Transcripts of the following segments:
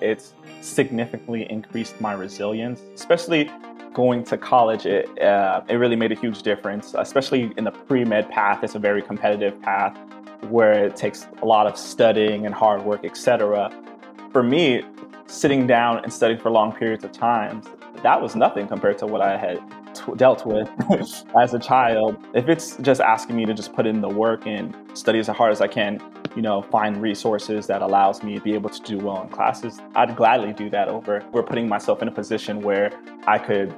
it's significantly increased my resilience, especially going to college. It, uh, it really made a huge difference, especially in the pre med path. It's a very competitive path where it takes a lot of studying and hard work, etc. For me, sitting down and studying for long periods of time, that was nothing compared to what I had t- dealt with as a child. If it's just asking me to just put in the work and study as hard as I can, you know, find resources that allows me to be able to do well in classes, I'd gladly do that over we're putting myself in a position where I could,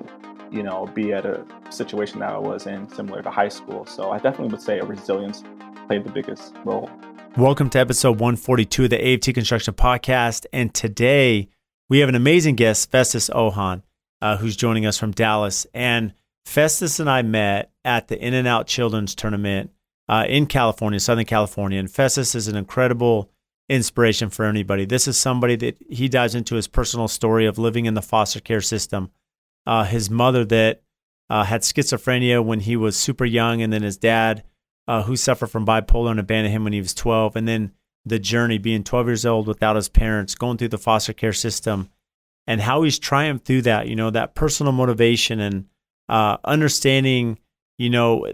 you know, be at a situation that I was in similar to high school. So I definitely would say a resilience played the biggest role. Welcome to episode 142 of the AFT Construction Podcast. And today we have an amazing guest, Festus Ohan, uh, who's joining us from Dallas. And Festus and I met at the In-N-Out Children's Tournament uh, in California, Southern California. And Festus is an incredible inspiration for anybody. This is somebody that he dives into his personal story of living in the foster care system. Uh, his mother that uh, had schizophrenia when he was super young, and then his dad uh, who suffered from bipolar and abandoned him when he was 12. And then the journey being 12 years old without his parents, going through the foster care system, and how he's triumphed through that, you know, that personal motivation and uh, understanding, you know,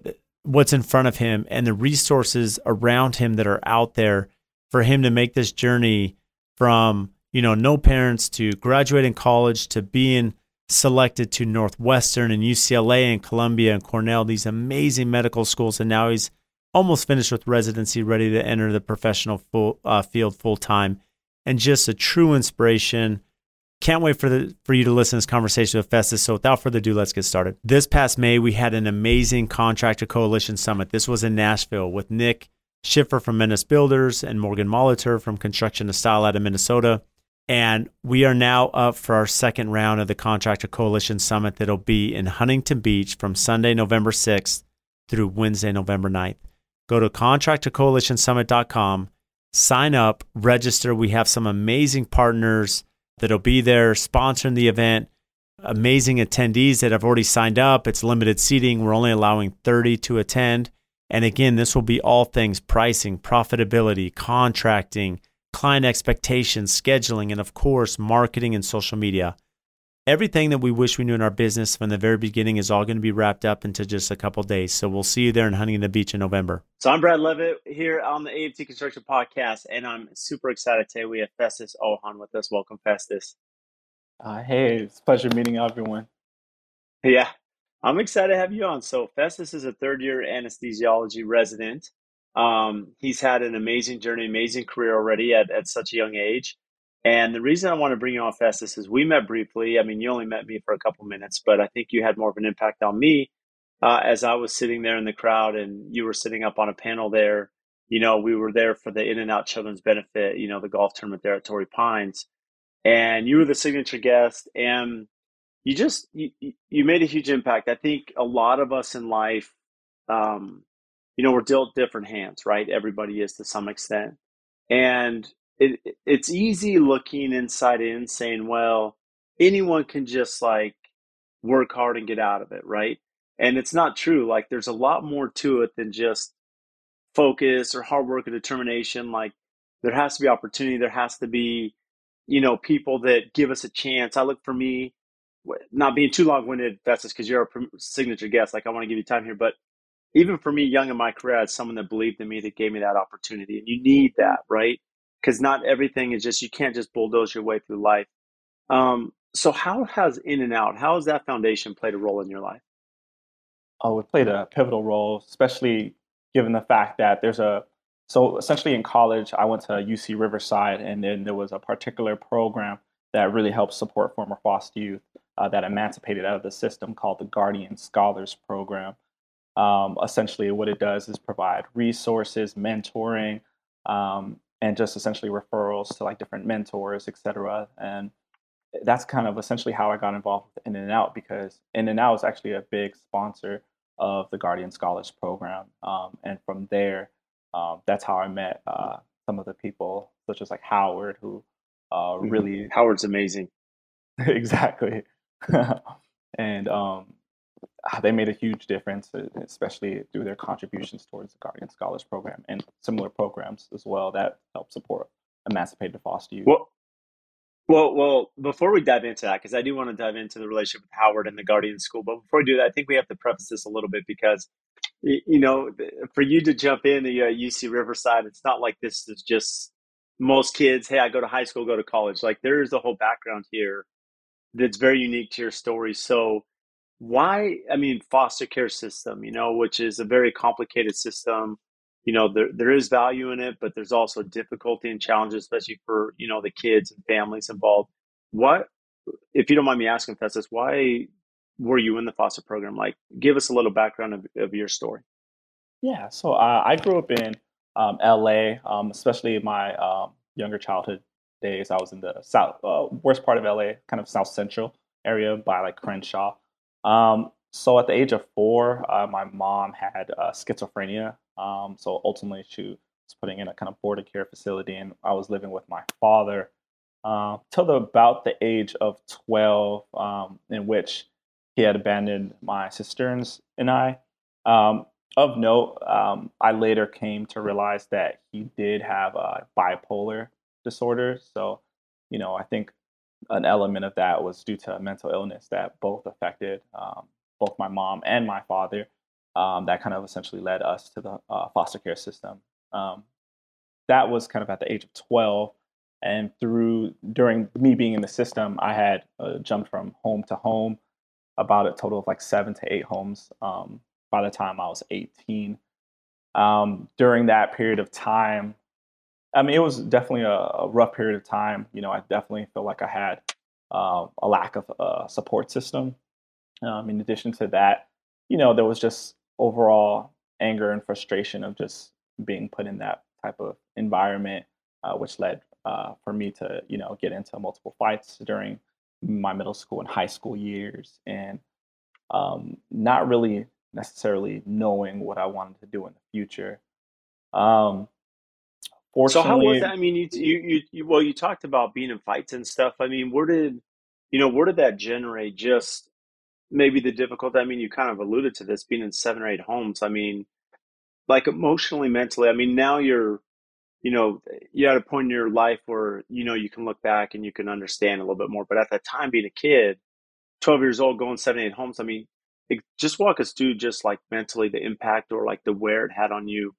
what's in front of him and the resources around him that are out there for him to make this journey from, you know, no parents to graduating college to being selected to Northwestern and UCLA and Columbia and Cornell, these amazing medical schools. And now he's almost finished with residency, ready to enter the professional full, uh, field full time, and just a true inspiration. Can't wait for the for you to listen to this conversation with Festus. So without further ado, let's get started. This past May, we had an amazing contractor coalition summit. This was in Nashville with Nick Schiffer from Menace Builders and Morgan Molitor from Construction to Style out of Minnesota. And we are now up for our second round of the Contractor Coalition Summit that'll be in Huntington Beach from Sunday, November 6th through Wednesday, November 9th. Go to contractorcoalitionsummit.com, sign up, register. We have some amazing partners that'll be there sponsoring the event, amazing attendees that have already signed up. It's limited seating. We're only allowing 30 to attend. And again, this will be all things pricing, profitability, contracting, client expectations, scheduling, and of course, marketing and social media everything that we wish we knew in our business from the very beginning is all going to be wrapped up into just a couple days. So we'll see you there in Huntington Beach in November. So I'm Brad Leavitt here on the AFT Construction Podcast, and I'm super excited today. We have Festus Ohan with us. Welcome, Festus. Uh, hey, it's pleasure meeting everyone. Yeah, I'm excited to have you on. So Festus is a third year anesthesiology resident. Um, he's had an amazing journey, amazing career already at, at such a young age. And the reason I want to bring you on Festus is we met briefly. I mean, you only met me for a couple minutes, but I think you had more of an impact on me uh, as I was sitting there in the crowd and you were sitting up on a panel there. You know, we were there for the In-N-Out Children's Benefit, you know, the golf tournament there at Torrey Pines. And you were the signature guest and you just you, you made a huge impact. I think a lot of us in life um, you know, we're dealt different hands, right? Everybody is to some extent. And it, it's easy looking inside in saying, well, anyone can just like work hard and get out of it, right? And it's not true. Like there's a lot more to it than just focus or hard work or determination. Like there has to be opportunity. There has to be, you know, people that give us a chance. I look for me, not being too long winded, just because you're a signature guest. Like I want to give you time here, but even for me, young in my career, I had someone that believed in me that gave me that opportunity. And you need that, right? Because not everything is just you can't just bulldoze your way through life. Um, so how has In-N-Out how has that foundation played a role in your life? Oh, it played a pivotal role, especially given the fact that there's a so essentially in college I went to UC Riverside, and then there was a particular program that really helped support former foster youth uh, that emancipated out of the system called the Guardian Scholars Program. Um, essentially, what it does is provide resources, mentoring, um, and just essentially referrals to like different mentors, etc. And that's kind of essentially how I got involved with In-N-Out because In-N-Out is actually a big sponsor of the Guardian Scholars Program, um, and from there, um, that's how I met uh, some of the people, such as like Howard, who uh, mm-hmm. really Howard's amazing. exactly, and um, They made a huge difference, uh, especially through their contributions towards the Guardian Scholars Program and similar programs as well that help support emancipated foster youth. Well, Well, well, before we dive into that, because I do want to dive into the relationship with Howard and the Guardian School, but before we do that, I think we have to preface this a little bit because, you know, for you to jump in uh, UC Riverside, it's not like this is just most kids. Hey, I go to high school, go to college. Like there is a whole background here that's very unique to your story. So, why? I mean, foster care system, you know, which is a very complicated system you know there there is value in it, but there's also difficulty and challenges, especially for you know the kids and families involved. What, if you don't mind me asking, Festus, why were you in the foster program? Like, give us a little background of, of your story. Yeah, so uh, I grew up in um, LA, um, especially my um, younger childhood days. I was in the south, uh, worst part of LA, kind of south central area by like Crenshaw. Um, so at the age of four, uh, my mom had uh, schizophrenia. Um, so ultimately, she was putting in a kind of boarding care facility, and I was living with my father uh, till the, about the age of 12, um, in which he had abandoned my sisters and I. Um, of note, um, I later came to realize that he did have a bipolar disorder. So, you know, I think an element of that was due to a mental illness that both affected um, both my mom and my father. Um, that kind of essentially led us to the uh, foster care system. Um, that was kind of at the age of 12. And through during me being in the system, I had uh, jumped from home to home, about a total of like seven to eight homes um, by the time I was 18. Um, during that period of time, I mean, it was definitely a, a, rough period of time. You know, I definitely feel like I had uh, a lack of a uh, support system. Um, in addition to that, you know, there was just overall anger and frustration of just being put in that type of environment, uh, which led uh, for me to, you know, get into multiple fights during my middle school and high school years, and um, not really necessarily knowing what I wanted to do in the future. Um, so how was that? I mean, you, you, you, well, you talked about being in fights and stuff. I mean, where did, you know, where did that generate? Just maybe the difficulty. I mean, you kind of alluded to this being in seven or eight homes. I mean, like emotionally, mentally. I mean, now you're, you know, you're at a point in your life where you know you can look back and you can understand a little bit more. But at that time, being a kid, twelve years old, going seven, eight homes. I mean, it, just walk us through just like mentally the impact or like the wear it had on you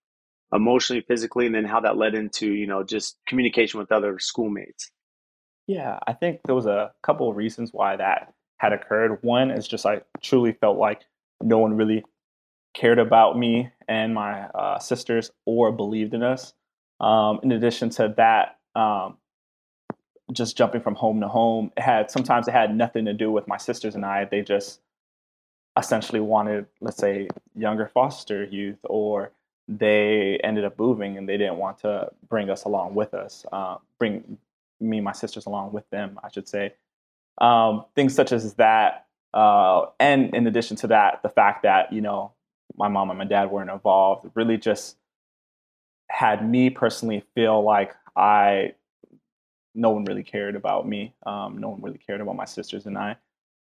emotionally physically and then how that led into you know just communication with other schoolmates yeah i think there was a couple of reasons why that had occurred. One is just I truly felt like no one really cared about me and my uh, sisters or believed in us. Um, in addition to that, um, just jumping from home to home, it had sometimes it had nothing to do with my sisters and I. They just essentially wanted, let's say, younger foster youth, or they ended up moving and they didn't want to bring us along with us, uh, bring me and my sisters along with them, I should say. Um, things such as that, uh, and in addition to that, the fact that you know my mom and my dad weren't involved really just had me personally feel like I no one really cared about me. Um, no one really cared about my sisters and I.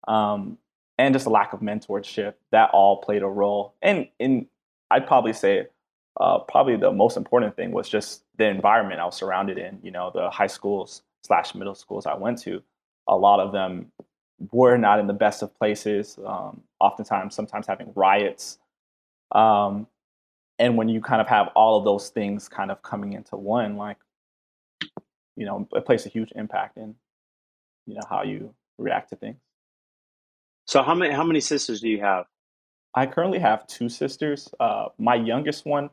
Um, and just a lack of mentorship that all played a role. And in I'd probably say uh, probably the most important thing was just the environment I was surrounded in. You know, the high schools slash middle schools I went to a lot of them were not in the best of places. Um, oftentimes, sometimes having riots. Um, and when you kind of have all of those things kind of coming into one, like, you know, it plays a huge impact in, you know, how you react to things. So how many how many sisters do you have? I currently have two sisters. Uh, my youngest one,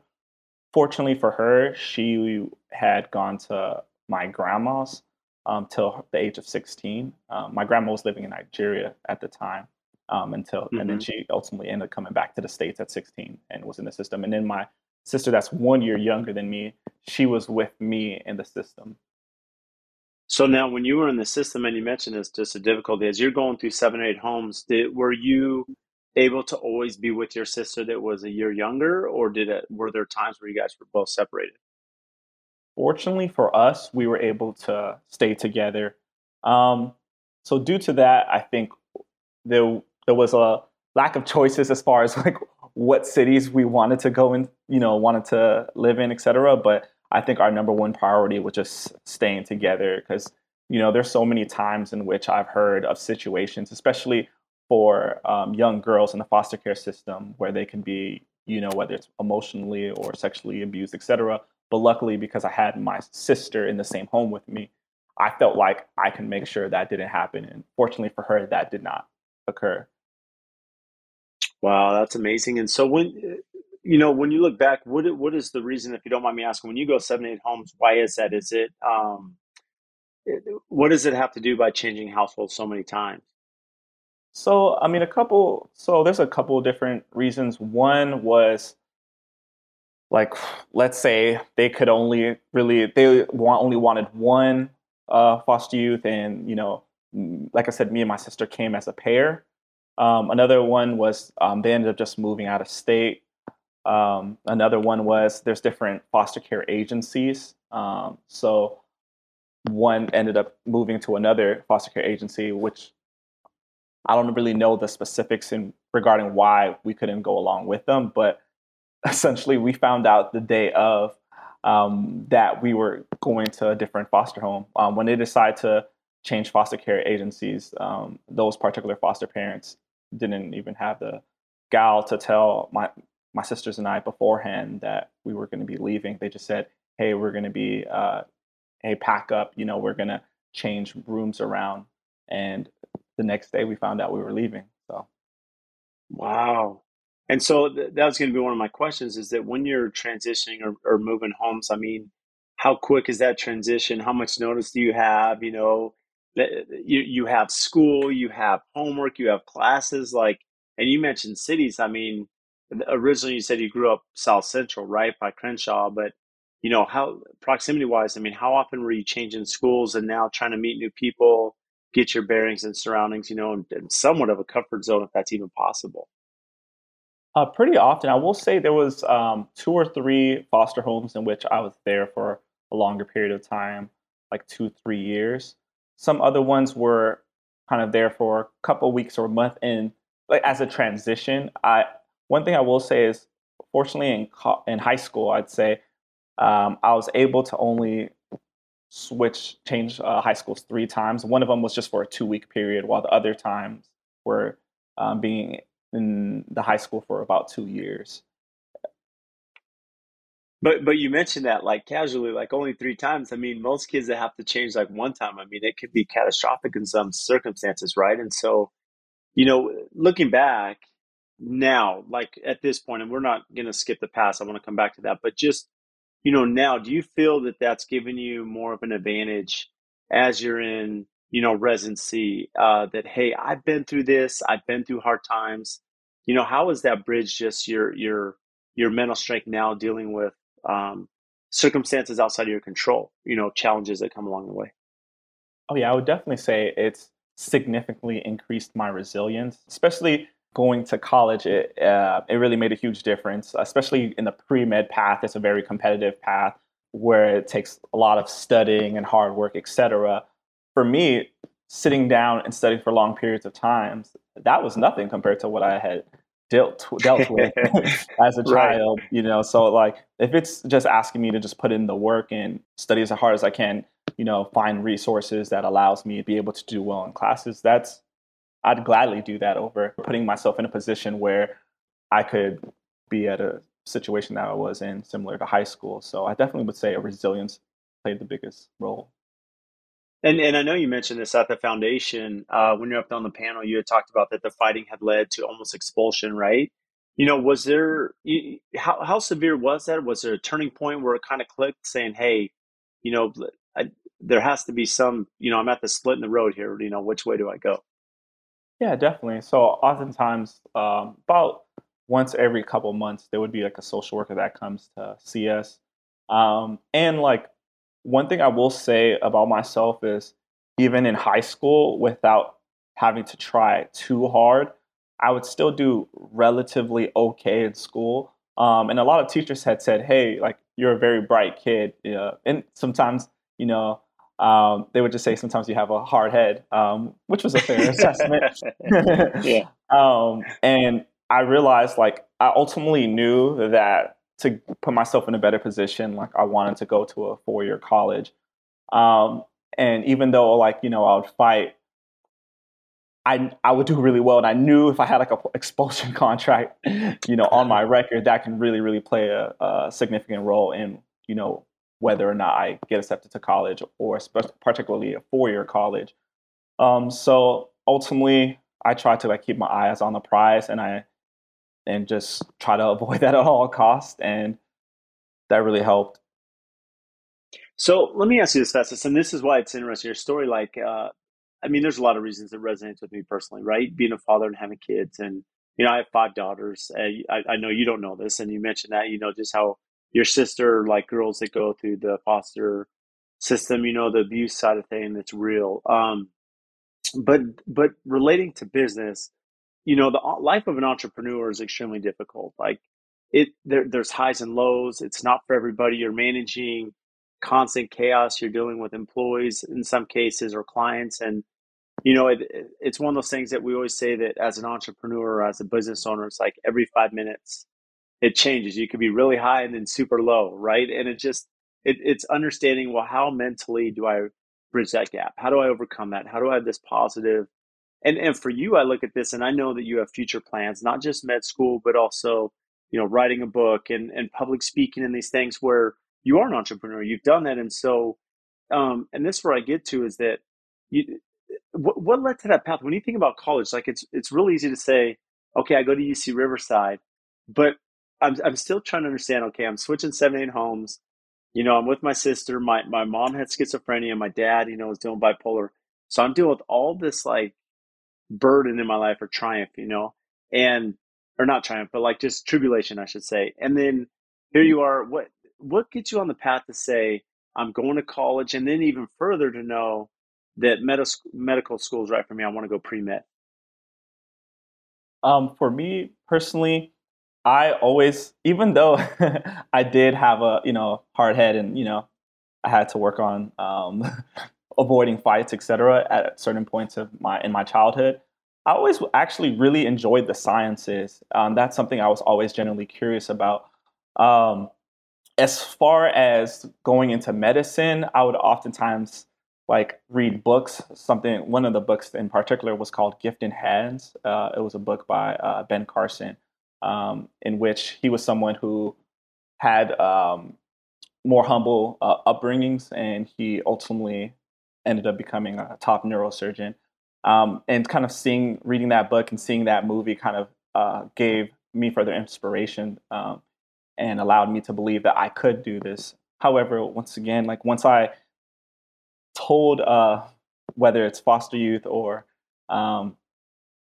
fortunately for her, she had gone to my grandma's um, till the age of 16. Um, my grandma was living in Nigeria at the time um, until, mm-hmm. and then mm-hmm. she ultimately ended up coming back to the States at 16 and was in the system. And then my sister, that's one year younger than me, she was with me in the system. So now, when you were in the system, and you mentioned it's just a difficulty as you're going through seven or eight homes, did were you able to always be with your sister that was a year younger, or did it? Were there times where you guys were both separated? fortunately for us, we were able to stay together. Um, so due to that, I think there there was a lack of choices as far as like what cities we wanted to go in, you know, wanted to live in, etc. But I think our number one priority was just staying together because you know, there's so many times in which I've heard of situations, especially for um, young girls in the foster care system, where they can be, you know, whether it's emotionally or sexually abused, etc. But luckily, because I had my sister in the same home with me, I felt like I can make sure that didn't happen. And fortunately for her, that did not occur. Wow, that's amazing. And so when you know when you look back, what what is the reason, if you don't mind me asking, when you go seven eight homes, why is that? Is it um, what does it have to do by changing households so many times? So I mean, a couple. So there's a couple different reasons. One was like let's say they could only really they want only wanted one uh, foster youth, and you know, like I said, me and my sister came as a pair. Um, another one was um, they ended up just moving out of state. Um, another one was there's different foster care agencies. Um, so one ended up moving to another foster care agency, which I don't really know the specifics in regarding why we couldn't go along with them, but essentially we found out the day of um, that we were going to a different foster home. Um, when they decided to change foster care agencies, um, those particular foster parents didn't even have the gall to tell my my sisters and I beforehand that we were going to be leaving. They just said, "Hey, we're going to be, uh, hey, pack up. You know, we're going to change rooms around." And the next day, we found out we were leaving. So, wow. And so th- that was going to be one of my questions: is that when you're transitioning or, or moving homes, I mean, how quick is that transition? How much notice do you have? You know, you you have school, you have homework, you have classes, like, and you mentioned cities. I mean, originally you said you grew up South Central, right, by Crenshaw, but you know how proximity wise. I mean, how often were you changing schools and now trying to meet new people, get your bearings and surroundings, you know, and, and somewhat of a comfort zone if that's even possible. Uh, pretty often, I will say there was um, two or three foster homes in which I was there for a longer period of time, like two, three years. Some other ones were kind of there for a couple weeks or a month. And like as a transition, I one thing I will say is, fortunately, in co- in high school, I'd say um, I was able to only switch change uh, high schools three times. One of them was just for a two week period, while the other times were um, being in the high school for about two years. But but you mentioned that like casually, like only three times. I mean, most kids that have to change like one time, I mean, it could be catastrophic in some circumstances, right? And so, you know, looking back now, like at this point, and we're not going to skip the past. I want to come back to that, but just you know, now, do you feel that that's given you more of an advantage as you're in, you know, residency? Uh, that hey, I've been through this. I've been through hard times. You know, how has that bridge just your your your mental strength now dealing with um, circumstances outside of your control, you know, challenges that come along the way? Oh, yeah, I would definitely say it's significantly increased my resilience, especially going to college. It, uh, it really made a huge difference, especially in the pre med path. It's a very competitive path where it takes a lot of studying and hard work, etc. For me, sitting down and studying for long periods of times, that was nothing compared to what I had dealt dealt with as a child right. you know so like if it's just asking me to just put in the work and study as hard as i can you know find resources that allows me to be able to do well in classes that's i'd gladly do that over putting myself in a position where i could be at a situation that i was in similar to high school so i definitely would say a resilience played the biggest role and and I know you mentioned this at the foundation uh, when you're up on the panel. You had talked about that the fighting had led to almost expulsion, right? You know, was there how how severe was that? Was there a turning point where it kind of clicked, saying, "Hey, you know, I, there has to be some. You know, I'm at the split in the road here. You know, which way do I go?" Yeah, definitely. So oftentimes, um, about once every couple months, there would be like a social worker that comes to see us, um, and like one thing I will say about myself is even in high school, without having to try too hard, I would still do relatively okay in school. Um, and a lot of teachers had said, "Hey, like you're a very bright kid," Yeah, and sometimes, you know, um, they would just say sometimes you have a hard head, um, which was a fair assessment. yeah. Um, and I realized, like, I ultimately knew that to put myself in a better position. Like I wanted to go to a four year college. Um, And even though like, you know, I would fight, I I would do really well. And I knew if I had like a expulsion contract, you know, on my record, that can really, really play a, a significant role in, you know, whether or not I get accepted to college or particularly a four-year college. Um, so ultimately, I try to like keep my eyes on the prize and I and just try to avoid that at all costs. And that really helped. So let me ask you this, Festus, and this is why it's interesting. Your story, like, uh, I mean, there's a lot of reasons that resonates with me personally, right? Being a father and having kids, and you know, I have five daughters. I, I know you don't know this, and you mentioned that, you know, just how your sister, like girls that go through the foster system, you know, the abuse side of thing, that's real. Um, but but relating to business, you know, the life of an entrepreneur is extremely difficult. Like it, there, there's highs and lows. It's not for everybody. You're managing constant chaos. You're dealing with employees in some cases or clients, and you know, it, it's one of those things that we always say that as an entrepreneur, as a business owner, it's like every five minutes it changes. You could be really high and then super low, right? And it just it, it's understanding well, how mentally do I bridge that gap? How do I overcome that? How do I have this positive? And and for you, I look at this and I know that you have future plans, not just med school, but also you know writing a book and and public speaking and these things where you are an entrepreneur. You've done that, and so um, and this is where I get to is that you what, what led to that path when you think about college like it's it's really easy to say okay i go to uc riverside but I'm I'm still trying to understand. Okay, I'm switching seven eight homes. You know, I'm with my sister. My my mom had schizophrenia. My dad, you know, was doing bipolar. So I'm dealing with all this like burden in my life or triumph, you know, and or not triumph, but like just tribulation, I should say. And then here you are. What what gets you on the path to say I'm going to college, and then even further to know that med- medical school is right for me. I want to go pre med. Um, for me personally, I always, even though I did have a you know hard head and you know I had to work on um, avoiding fights, etc. At certain points of my in my childhood, I always actually really enjoyed the sciences. Um, that's something I was always generally curious about. Um, as far as going into medicine, I would oftentimes like read books. Something one of the books in particular was called Gifted Hands. Uh, it was a book by uh, Ben Carson um, in which he was someone who had um, more humble uh, upbringings, and he ultimately ended up becoming a top neurosurgeon. Um, and kind of seeing, reading that book and seeing that movie kind of uh, gave me further inspiration um, and allowed me to believe that I could do this. However, once again, like once I told uh, whether it's foster youth or um,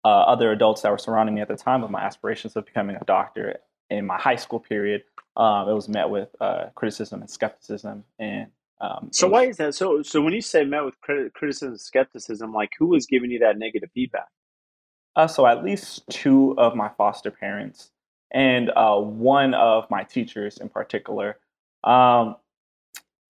uh, other adults that were surrounding me at the time of my aspirations of becoming a doctor in my high school period, um, it was met with uh, criticism and skepticism. And um, so, was, why is that? So, so when you say met with criticism and skepticism, like who was giving you that negative feedback? Uh, so, at least two of my foster parents and uh, one of my teachers in particular. Um,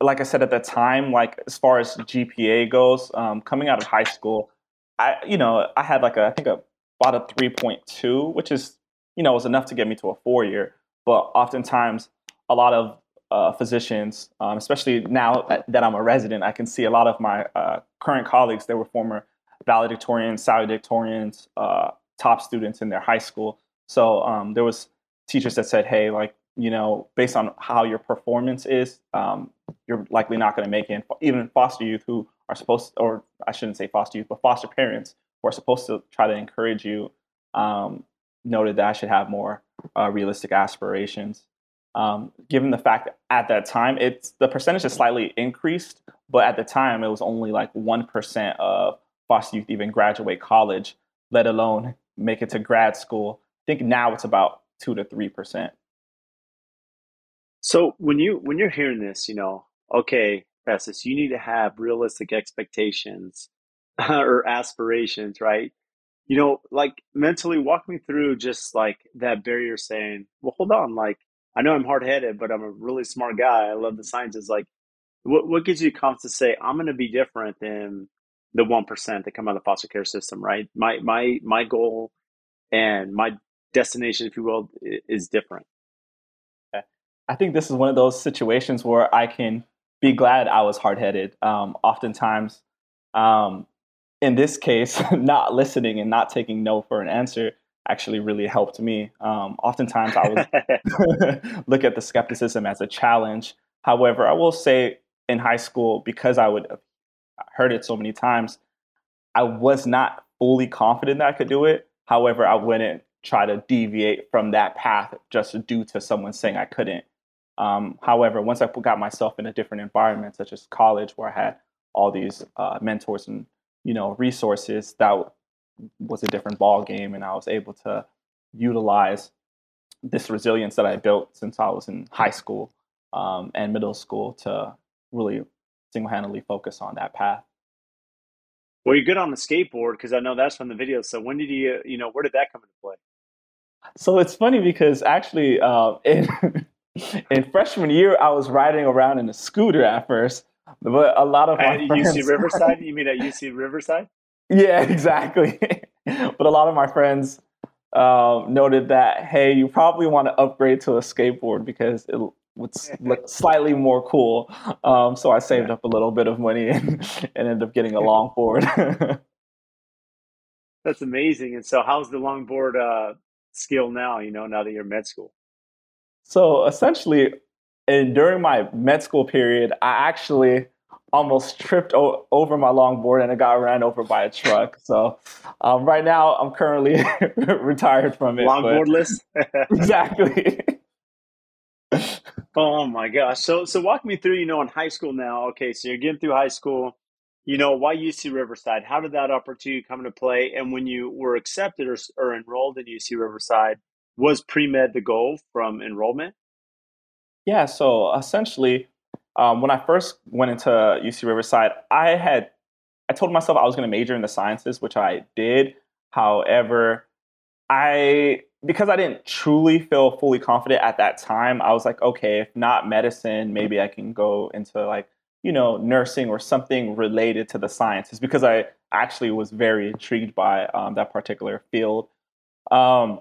like I said at the time, like as far as GPA goes, um, coming out of high school, I, you know, I had like a, I think a, about a 3.2, which is, you know, was enough to get me to a four year. But oftentimes, a lot of uh, physicians, um, especially now that I'm a resident, I can see a lot of my uh, current colleagues, they were former valedictorians, salutatorians, uh, top students in their high school. So um, there was teachers that said, hey, like, you know, based on how your performance is, um, you're likely not going to make it. Even foster youth who are supposed, to, or I shouldn't say foster youth, but foster parents who are supposed to try to encourage you, um, noted that I should have more uh, realistic aspirations. Um, given the fact that at that time, it's the percentage has slightly increased, but at the time it was only like one percent of foster youth even graduate college, let alone make it to grad school. I think now it's about two to three percent. So when you when you're hearing this, you know, okay, Festus, you need to have realistic expectations or aspirations, right? You know, like mentally walk me through just like that barrier saying, well, hold on, like I know I'm hard headed, but I'm a really smart guy. I love the sciences. Like, what what gives you confidence to say I'm going to be different than the one percent that come out of the foster care system, right? My my my goal and my destination, if you will, is different. I think this is one of those situations where I can be glad I was hard headed. Um, oftentimes, um, in this case, not listening and not taking no for an answer actually really helped me. Um, oftentimes, I would look at the skepticism as a challenge. However, I will say in high school, because I would have heard it so many times, I was not fully confident that I could do it. However, I wouldn't try to deviate from that path just due to someone saying I couldn't. Um, however, once I got myself in a different environment, such as college, where I had all these uh, mentors and you know resources, that was a different ball game, and I was able to utilize this resilience that I built since I was in high school um, and middle school to really single-handedly focus on that path. Well, you're good on the skateboard because I know that's from the video. So when did you, you know, where did that come into play? So it's funny because actually, uh, in in freshman year, I was riding around in a scooter at first, but a lot of my at friends, UC Riverside. You mean at UC Riverside? Yeah, exactly. but a lot of my friends um, noted that, hey, you probably want to upgrade to a skateboard because it would look slightly more cool. Um, so I saved up a little bit of money and, and ended up getting a longboard. That's amazing. And so, how's the longboard uh, skill now? You know, now that you're med school. So essentially, and during my med school period, I actually almost tripped o- over my longboard and it got ran over by a truck. So um, right now I'm currently retired from it. Longboardless. exactly. oh my gosh. So so walk me through. You know, in high school now. Okay, so you're getting through high school. You know, why UC Riverside? How did that opportunity come into play? And when you were accepted or, or enrolled in UC Riverside, was pre med the goal from enrollment? Yeah. So essentially, um, when I first went into UC Riverside, I had I told myself I was going to major in the sciences, which I did. However, I because I didn't truly feel fully confident at that time, I was like, okay, if not medicine, maybe I can go into like you know nursing or something related to the sciences because I actually was very intrigued by um, that particular field. Um,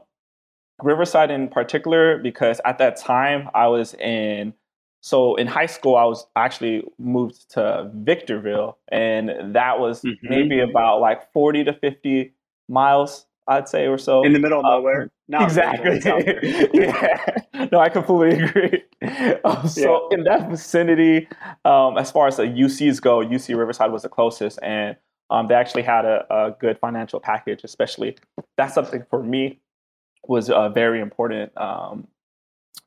Riverside in particular, because at that time I was in so in high school, I was actually moved to Victorville, and that was mm-hmm. maybe about like 40 to 50 miles, I'd say, or so. In the middle of nowhere. Not exactly. yeah. No, I completely agree. Um, so yeah. in that vicinity, um, as far as the UCs go, UC Riverside was the closest, and um, they actually had a, a, good financial package. Especially, that's something for me was a very important um,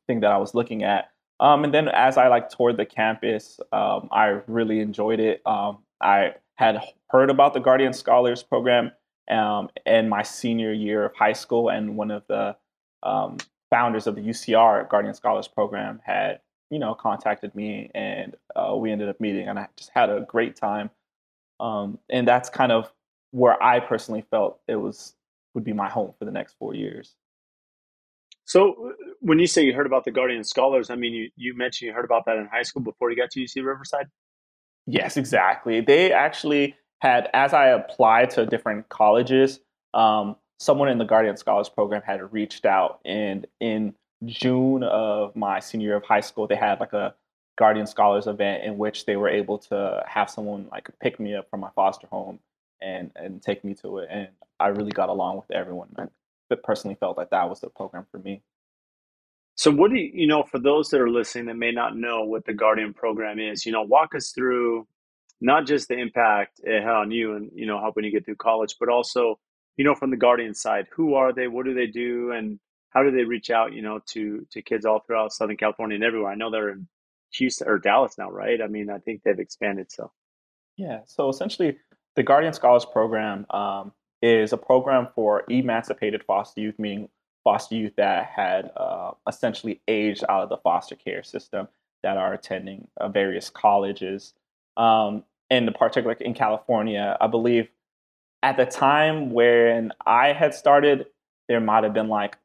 thing that I was looking at. Um, and then as I like toured the campus, um, I really enjoyed it. Um, I had heard about the Guardian Scholars Program um, in my senior year of high school, and one of the um, founders of the UCR Guardian Scholars Program had, you know, contacted me, and uh, we ended up meeting, and I just had a great time. And that's kind of where I personally felt it was would be my home for the next four years. So when you say you heard about the Guardian Scholars, I mean, you, you mentioned you heard about that in high school before you got to UC Riverside? Yes, exactly. They actually had, as I applied to different colleges, um, someone in the Guardian Scholars program had reached out. And in June of my senior year of high school, they had like a Guardian Scholars event in which they were able to have someone like pick me up from my foster home and, and take me to it. And I really got along with everyone but personally felt that that was the program for me. So, what do you, you know, for those that are listening that may not know what the Guardian program is, you know, walk us through not just the impact it had on you and, you know, helping you get through college, but also, you know, from the Guardian side, who are they? What do they do? And how do they reach out, you know, to, to kids all throughout Southern California and everywhere? I know they're in Houston or Dallas now, right? I mean, I think they've expanded. So, yeah. So essentially, the Guardian Scholars Program um, is a program for emancipated foster youth, meaning foster youth that had uh, essentially aged out of the foster care system that are attending uh, various colleges. Um, in particular, in California, I believe at the time when I had started, there might have been like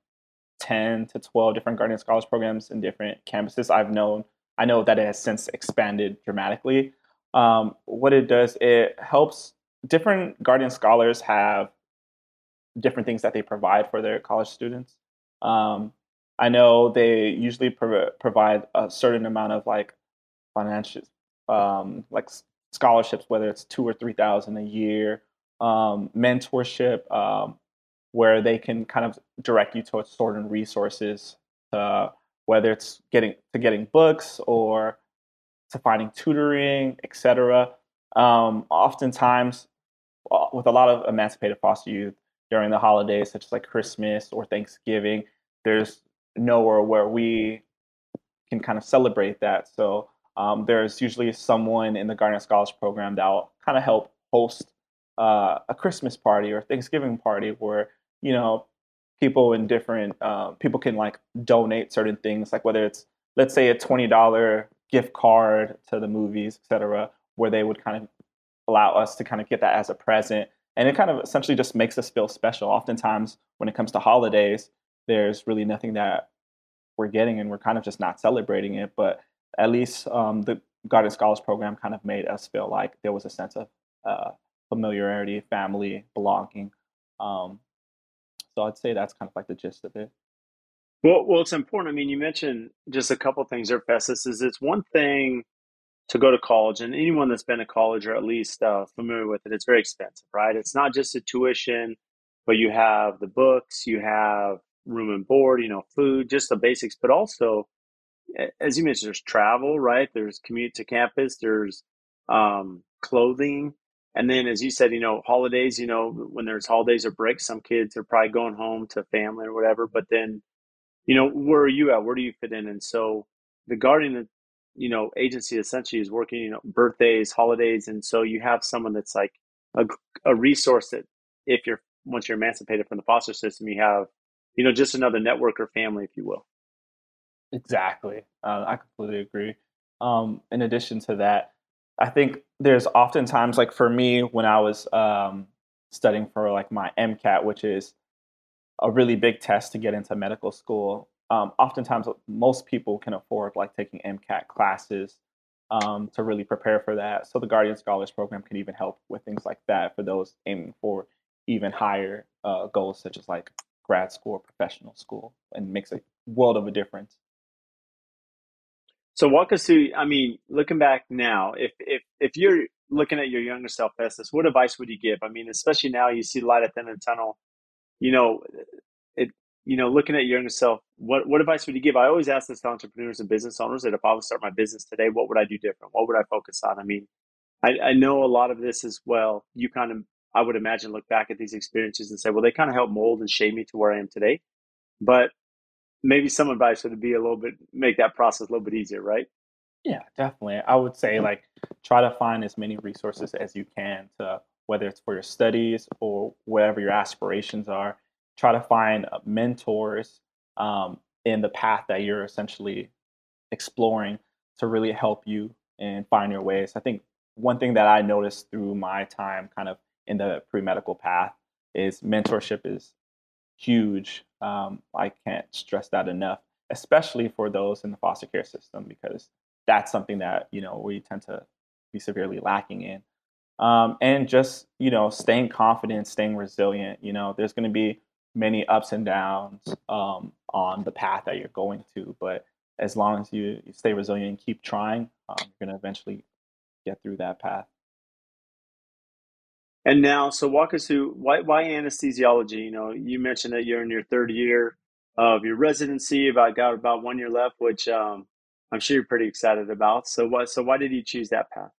10 to 12 different Guardian Scholars programs in different campuses. I've known, I know that it has since expanded dramatically. Um, what it does, it helps different Guardian scholars have different things that they provide for their college students. Um, I know they usually pro- provide a certain amount of like financial um, like scholarships, whether it's two or three thousand a year, um, mentorship, um, where they can kind of direct you towards certain resources, uh, whether it's getting to getting books or to finding tutoring, etc. Um, oftentimes, with a lot of emancipated foster youth during the holidays, such as like Christmas or Thanksgiving, there's nowhere where we can kind of celebrate that. So um, there's usually someone in the Guardian Scholars Program that will kind of help host uh, a Christmas party or Thanksgiving party where you know people in different uh, people can like donate certain things, like whether it's let's say a twenty dollar gift card to the movies, etc., where they would kind of allow us to kind of get that as a present. And it kind of essentially just makes us feel special. Oftentimes, when it comes to holidays, there's really nothing that we're getting, and we're kind of just not celebrating it. But at least um, the Guardian Scholars Program kind of made us feel like there was a sense of uh, familiarity, family, belonging. Um, so I'd say that's kind of like the gist of it. Well, well, it's important. I mean, you mentioned just a couple things there, Festus. Is it's one thing to go to college, and anyone that's been to college or at least uh, familiar with it, it's very expensive, right? It's not just a tuition, but you have the books, you have room and board, you know, food, just the basics, but also, as you mentioned, there's travel, right? There's commute to campus, there's um, clothing, and then, as you said, you know, holidays, you know, when there's holidays or breaks, some kids are probably going home to family or whatever. But then, you know, where are you at? Where do you fit in? And so the Guardian, you know, agency essentially is working, you know, birthdays, holidays. And so you have someone that's like a, a resource that if you're, once you're emancipated from the foster system, you have, you know, just another network or family, if you will. Exactly. Uh, I completely agree. Um, in addition to that, I think there's oftentimes like for me when I was um, studying for like my MCAT, which is a really big test to get into medical school. Um, oftentimes, most people can afford like taking MCAT classes um, to really prepare for that. So the Guardian Scholars Program can even help with things like that for those aiming for even higher uh, goals, such as like grad school or professional school, and makes a world of a difference. So walk us through. I mean, looking back now, if if if you're looking at your younger self, Festus, what advice would you give? I mean, especially now you see light at the end of the tunnel. You know, it. You know, looking at your younger self, what what advice would you give? I always ask this to entrepreneurs and business owners that if I was to start my business today, what would I do different? What would I focus on? I mean, I, I know a lot of this as well. You kind of, I would imagine, look back at these experiences and say, well, they kind of helped mold and shape me to where I am today. But maybe some advice would be a little bit make that process a little bit easier, right? Yeah, definitely. I would say like try to find as many resources as you can to whether it's for your studies or whatever your aspirations are. Try to find uh, mentors um, in the path that you're essentially exploring to really help you and find your ways. I think one thing that I noticed through my time kind of in the pre medical path is mentorship is huge. Um, I can't stress that enough, especially for those in the foster care system, because that's something that you know we tend to be severely lacking in. Um, and just you know, staying confident, staying resilient. You know, there's going to be many ups and downs um, on the path that you're going to, but as long as you, you stay resilient and keep trying, um, you're going to eventually get through that path. And now, so walk us through why, why anesthesiology? You know, you mentioned that you're in your third year of your residency. About got about one year left, which um, I'm sure you're pretty excited about. So, what? So, why did you choose that path?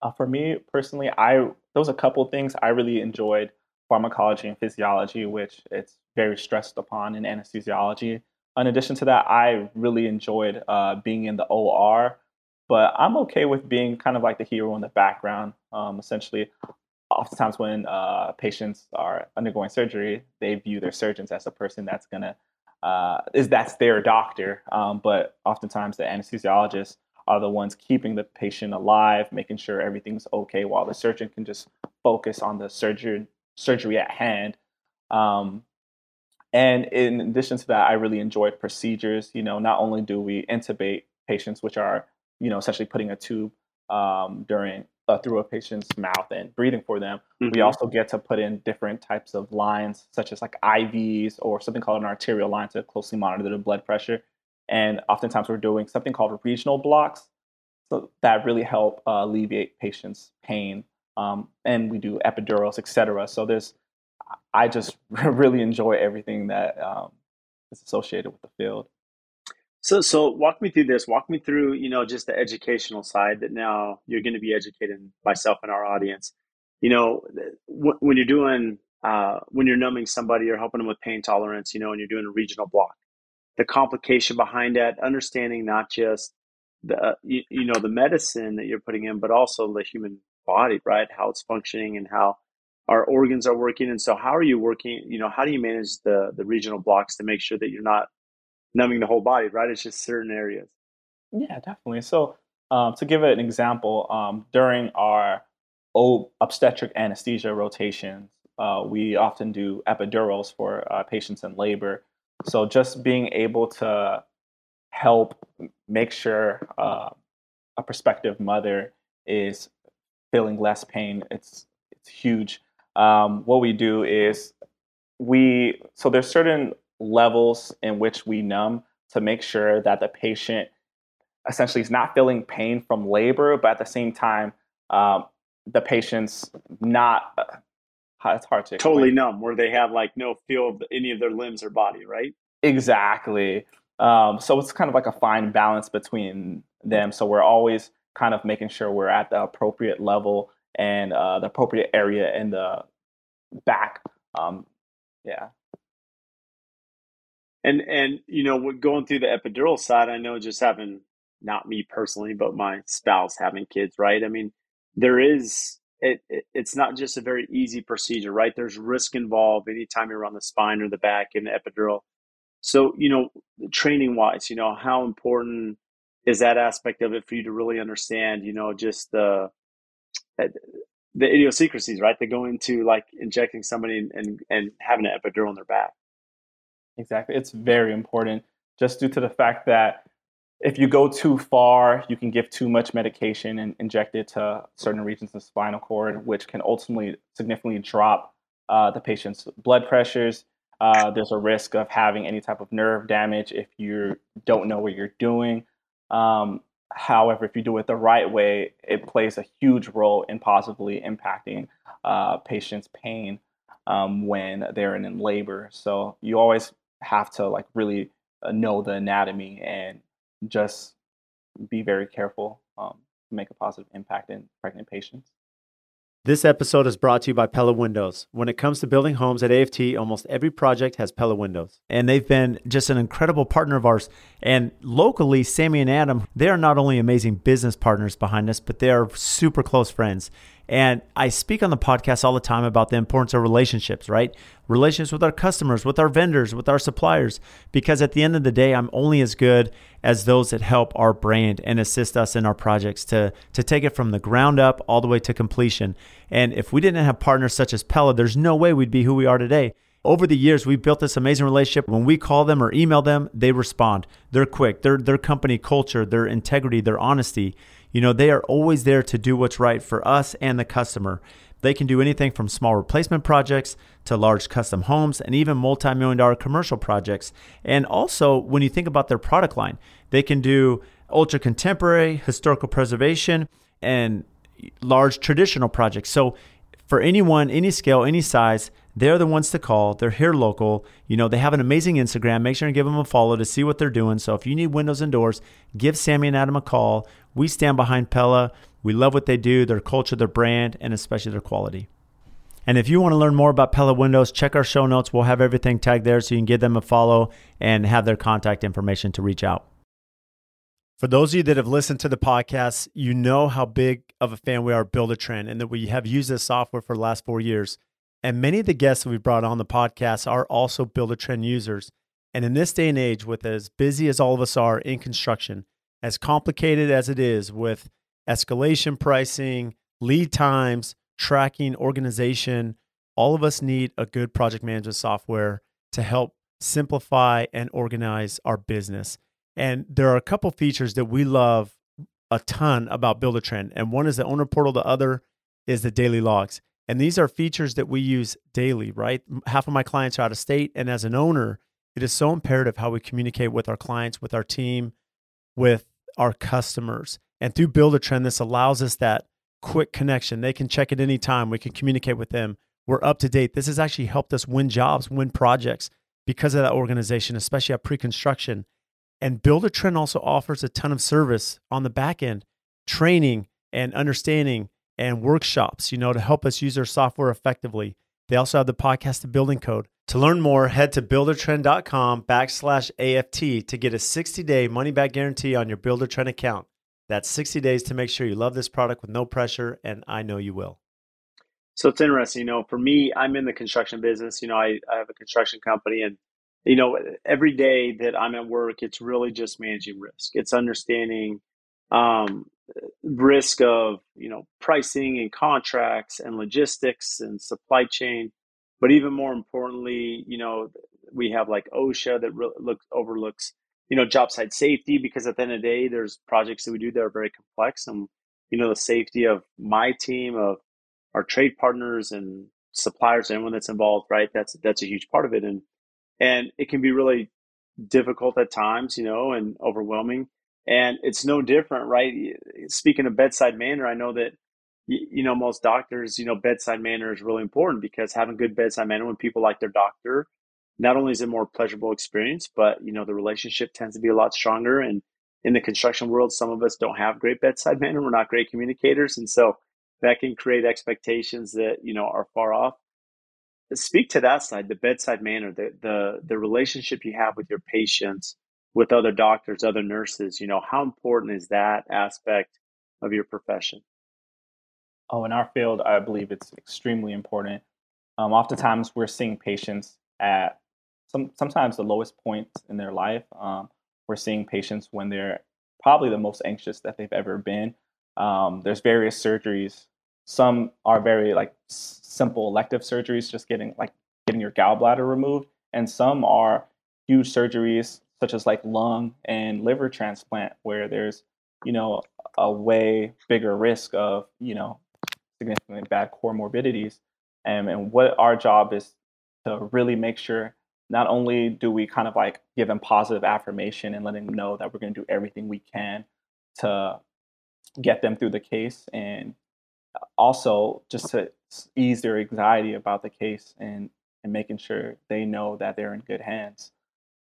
Uh, for me personally, I there was a couple things I really enjoyed pharmacology and physiology, which it's very stressed upon in anesthesiology. In addition to that, I really enjoyed uh, being in the OR, but I'm okay with being kind of like the hero in the background. Um, essentially, oftentimes when uh, patients are undergoing surgery, they view their surgeons as a person that's gonna uh, is that's their doctor. Um, but oftentimes the anesthesiologists are the ones keeping the patient alive, making sure everything's okay, while the surgeon can just focus on the surgery surgery at hand. Um, and in addition to that, I really enjoyed procedures. You know, not only do we intubate patients, which are you know essentially putting a tube um, during uh, through a patient's mouth and breathing for them. Mm-hmm. We also get to put in different types of lines, such as like IVs or something called an arterial line to closely monitor the blood pressure. And oftentimes we're doing something called regional blocks. so that really help uh, alleviate patients' pain. Um, and we do epidurals, etc. So there's, I just really enjoy everything that um, is associated with the field. So, so walk me through this. Walk me through, you know, just the educational side that now you're going to be educating myself and our audience. You know, when you're doing, uh, when you're numbing somebody or helping them with pain tolerance, you know, and you're doing a regional block, the complication behind that, understanding not just the, uh, you, you know, the medicine that you're putting in, but also the human body, right? How it's functioning and how our organs are working. And so, how are you working? You know, how do you manage the the regional blocks to make sure that you're not numbing the whole body, right? It's just certain areas. Yeah, definitely. So, um, to give an example, um, during our obstetric anesthesia rotations, uh, we often do epidurals for uh, patients in labor. So, just being able to help make sure uh, a prospective mother is feeling less pain, it's it's huge. Um, what we do is we so there's certain levels in which we numb to make sure that the patient essentially is not feeling pain from labor, but at the same time, um, the patient's not. Uh, it's hard to explain. totally numb, where they have like no feel of any of their limbs or body, right? Exactly. Um, so it's kind of like a fine balance between them. So we're always kind of making sure we're at the appropriate level and uh, the appropriate area in the back. Um, yeah. And and you know, going through the epidural side, I know just having not me personally, but my spouse having kids, right? I mean, there is it, it, it's not just a very easy procedure, right? There's risk involved anytime you're on the spine or the back in the epidural. So, you know, training wise, you know, how important is that aspect of it for you to really understand, you know, just the eh, the idiosyncrasies, right? They go into like injecting somebody and, and, and having an epidural in their back. Exactly. It's very important just due to the fact that if you go too far, you can give too much medication and inject it to certain regions of the spinal cord, which can ultimately significantly drop uh, the patient's blood pressures. Uh, there's a risk of having any type of nerve damage if you don't know what you're doing. Um, however, if you do it the right way, it plays a huge role in positively impacting uh, patients' pain um, when they're in labor. So you always have to like really uh, know the anatomy and just be very careful um, to make a positive impact in pregnant patients. This episode is brought to you by Pella Windows. When it comes to building homes at AFT, almost every project has Pella Windows. And they've been just an incredible partner of ours. And locally, Sammy and Adam, they are not only amazing business partners behind us, but they are super close friends. And I speak on the podcast all the time about the importance of relationships, right? Relationships with our customers, with our vendors, with our suppliers, because at the end of the day, I'm only as good as those that help our brand and assist us in our projects to, to take it from the ground up all the way to completion. And if we didn't have partners such as Pella, there's no way we'd be who we are today. Over the years, we've built this amazing relationship. When we call them or email them, they respond. They're quick. Their their company culture, their integrity, their honesty you know, they are always there to do what's right for us and the customer. They can do anything from small replacement projects to large custom homes and even multi million dollar commercial projects. And also, when you think about their product line, they can do ultra contemporary, historical preservation, and large traditional projects. So, for anyone, any scale, any size, they're the ones to call. They're here local. You know, they have an amazing Instagram. Make sure and give them a follow to see what they're doing. So if you need windows and doors, give Sammy and Adam a call. We stand behind Pella. We love what they do, their culture, their brand, and especially their quality. And if you want to learn more about Pella Windows, check our show notes. We'll have everything tagged there so you can give them a follow and have their contact information to reach out. For those of you that have listened to the podcast, you know how big of a fan we are of Buildertrend and that we have used this software for the last four years. And many of the guests that we've brought on the podcast are also Buildertrend users. And in this day and age, with as busy as all of us are in construction, as complicated as it is with escalation pricing, lead times, tracking, organization, all of us need a good project management software to help simplify and organize our business. And there are a couple features that we love a ton about Buildertrend. And one is the owner portal, the other is the daily logs. And these are features that we use daily, right? Half of my clients are out of state. And as an owner, it is so imperative how we communicate with our clients, with our team, with our customers. And through Buildertrend, this allows us that quick connection. They can check at any time. We can communicate with them. We're up to date. This has actually helped us win jobs, win projects because of that organization, especially at pre construction. And Buildertrend also offers a ton of service on the back end, training and understanding and workshops, you know, to help us use our software effectively. They also have the podcast, The Building Code. To learn more, head to buildertrend.com backslash AFT to get a 60 day money back guarantee on your Buildertrend account. That's 60 days to make sure you love this product with no pressure, and I know you will. So it's interesting, you know, for me, I'm in the construction business. You know, I, I have a construction company, and, you know, every day that I'm at work, it's really just managing risk. It's understanding um, risk of, you know, pricing and contracts and logistics and supply chain. But even more importantly, you know, we have like OSHA that re- looks overlooks you know job site safety because at the end of the day there's projects that we do that are very complex and you know the safety of my team of our trade partners and suppliers anyone that's involved right? That's that's a huge part of it and and it can be really difficult at times you know and overwhelming and it's no different right? Speaking of bedside manner i know that you know most doctors you know bedside manner is really important because having good bedside manner when people like their doctor not only is it more pleasurable experience, but you know the relationship tends to be a lot stronger. And in the construction world, some of us don't have great bedside manner. We're not great communicators, and so that can create expectations that you know are far off. Speak to that side, the bedside manner, the the the relationship you have with your patients, with other doctors, other nurses. You know how important is that aspect of your profession? Oh, in our field, I believe it's extremely important. Um, oftentimes, we're seeing patients at some sometimes the lowest points in their life. Um, we're seeing patients when they're probably the most anxious that they've ever been. Um, there's various surgeries. Some are very like s- simple elective surgeries, just getting like getting your gallbladder removed, and some are huge surgeries such as like lung and liver transplant, where there's you know a way bigger risk of you know significantly bad comorbidities. And, and what our job is to really make sure not only do we kind of like give them positive affirmation and letting them know that we're going to do everything we can to get them through the case and also just to ease their anxiety about the case and and making sure they know that they're in good hands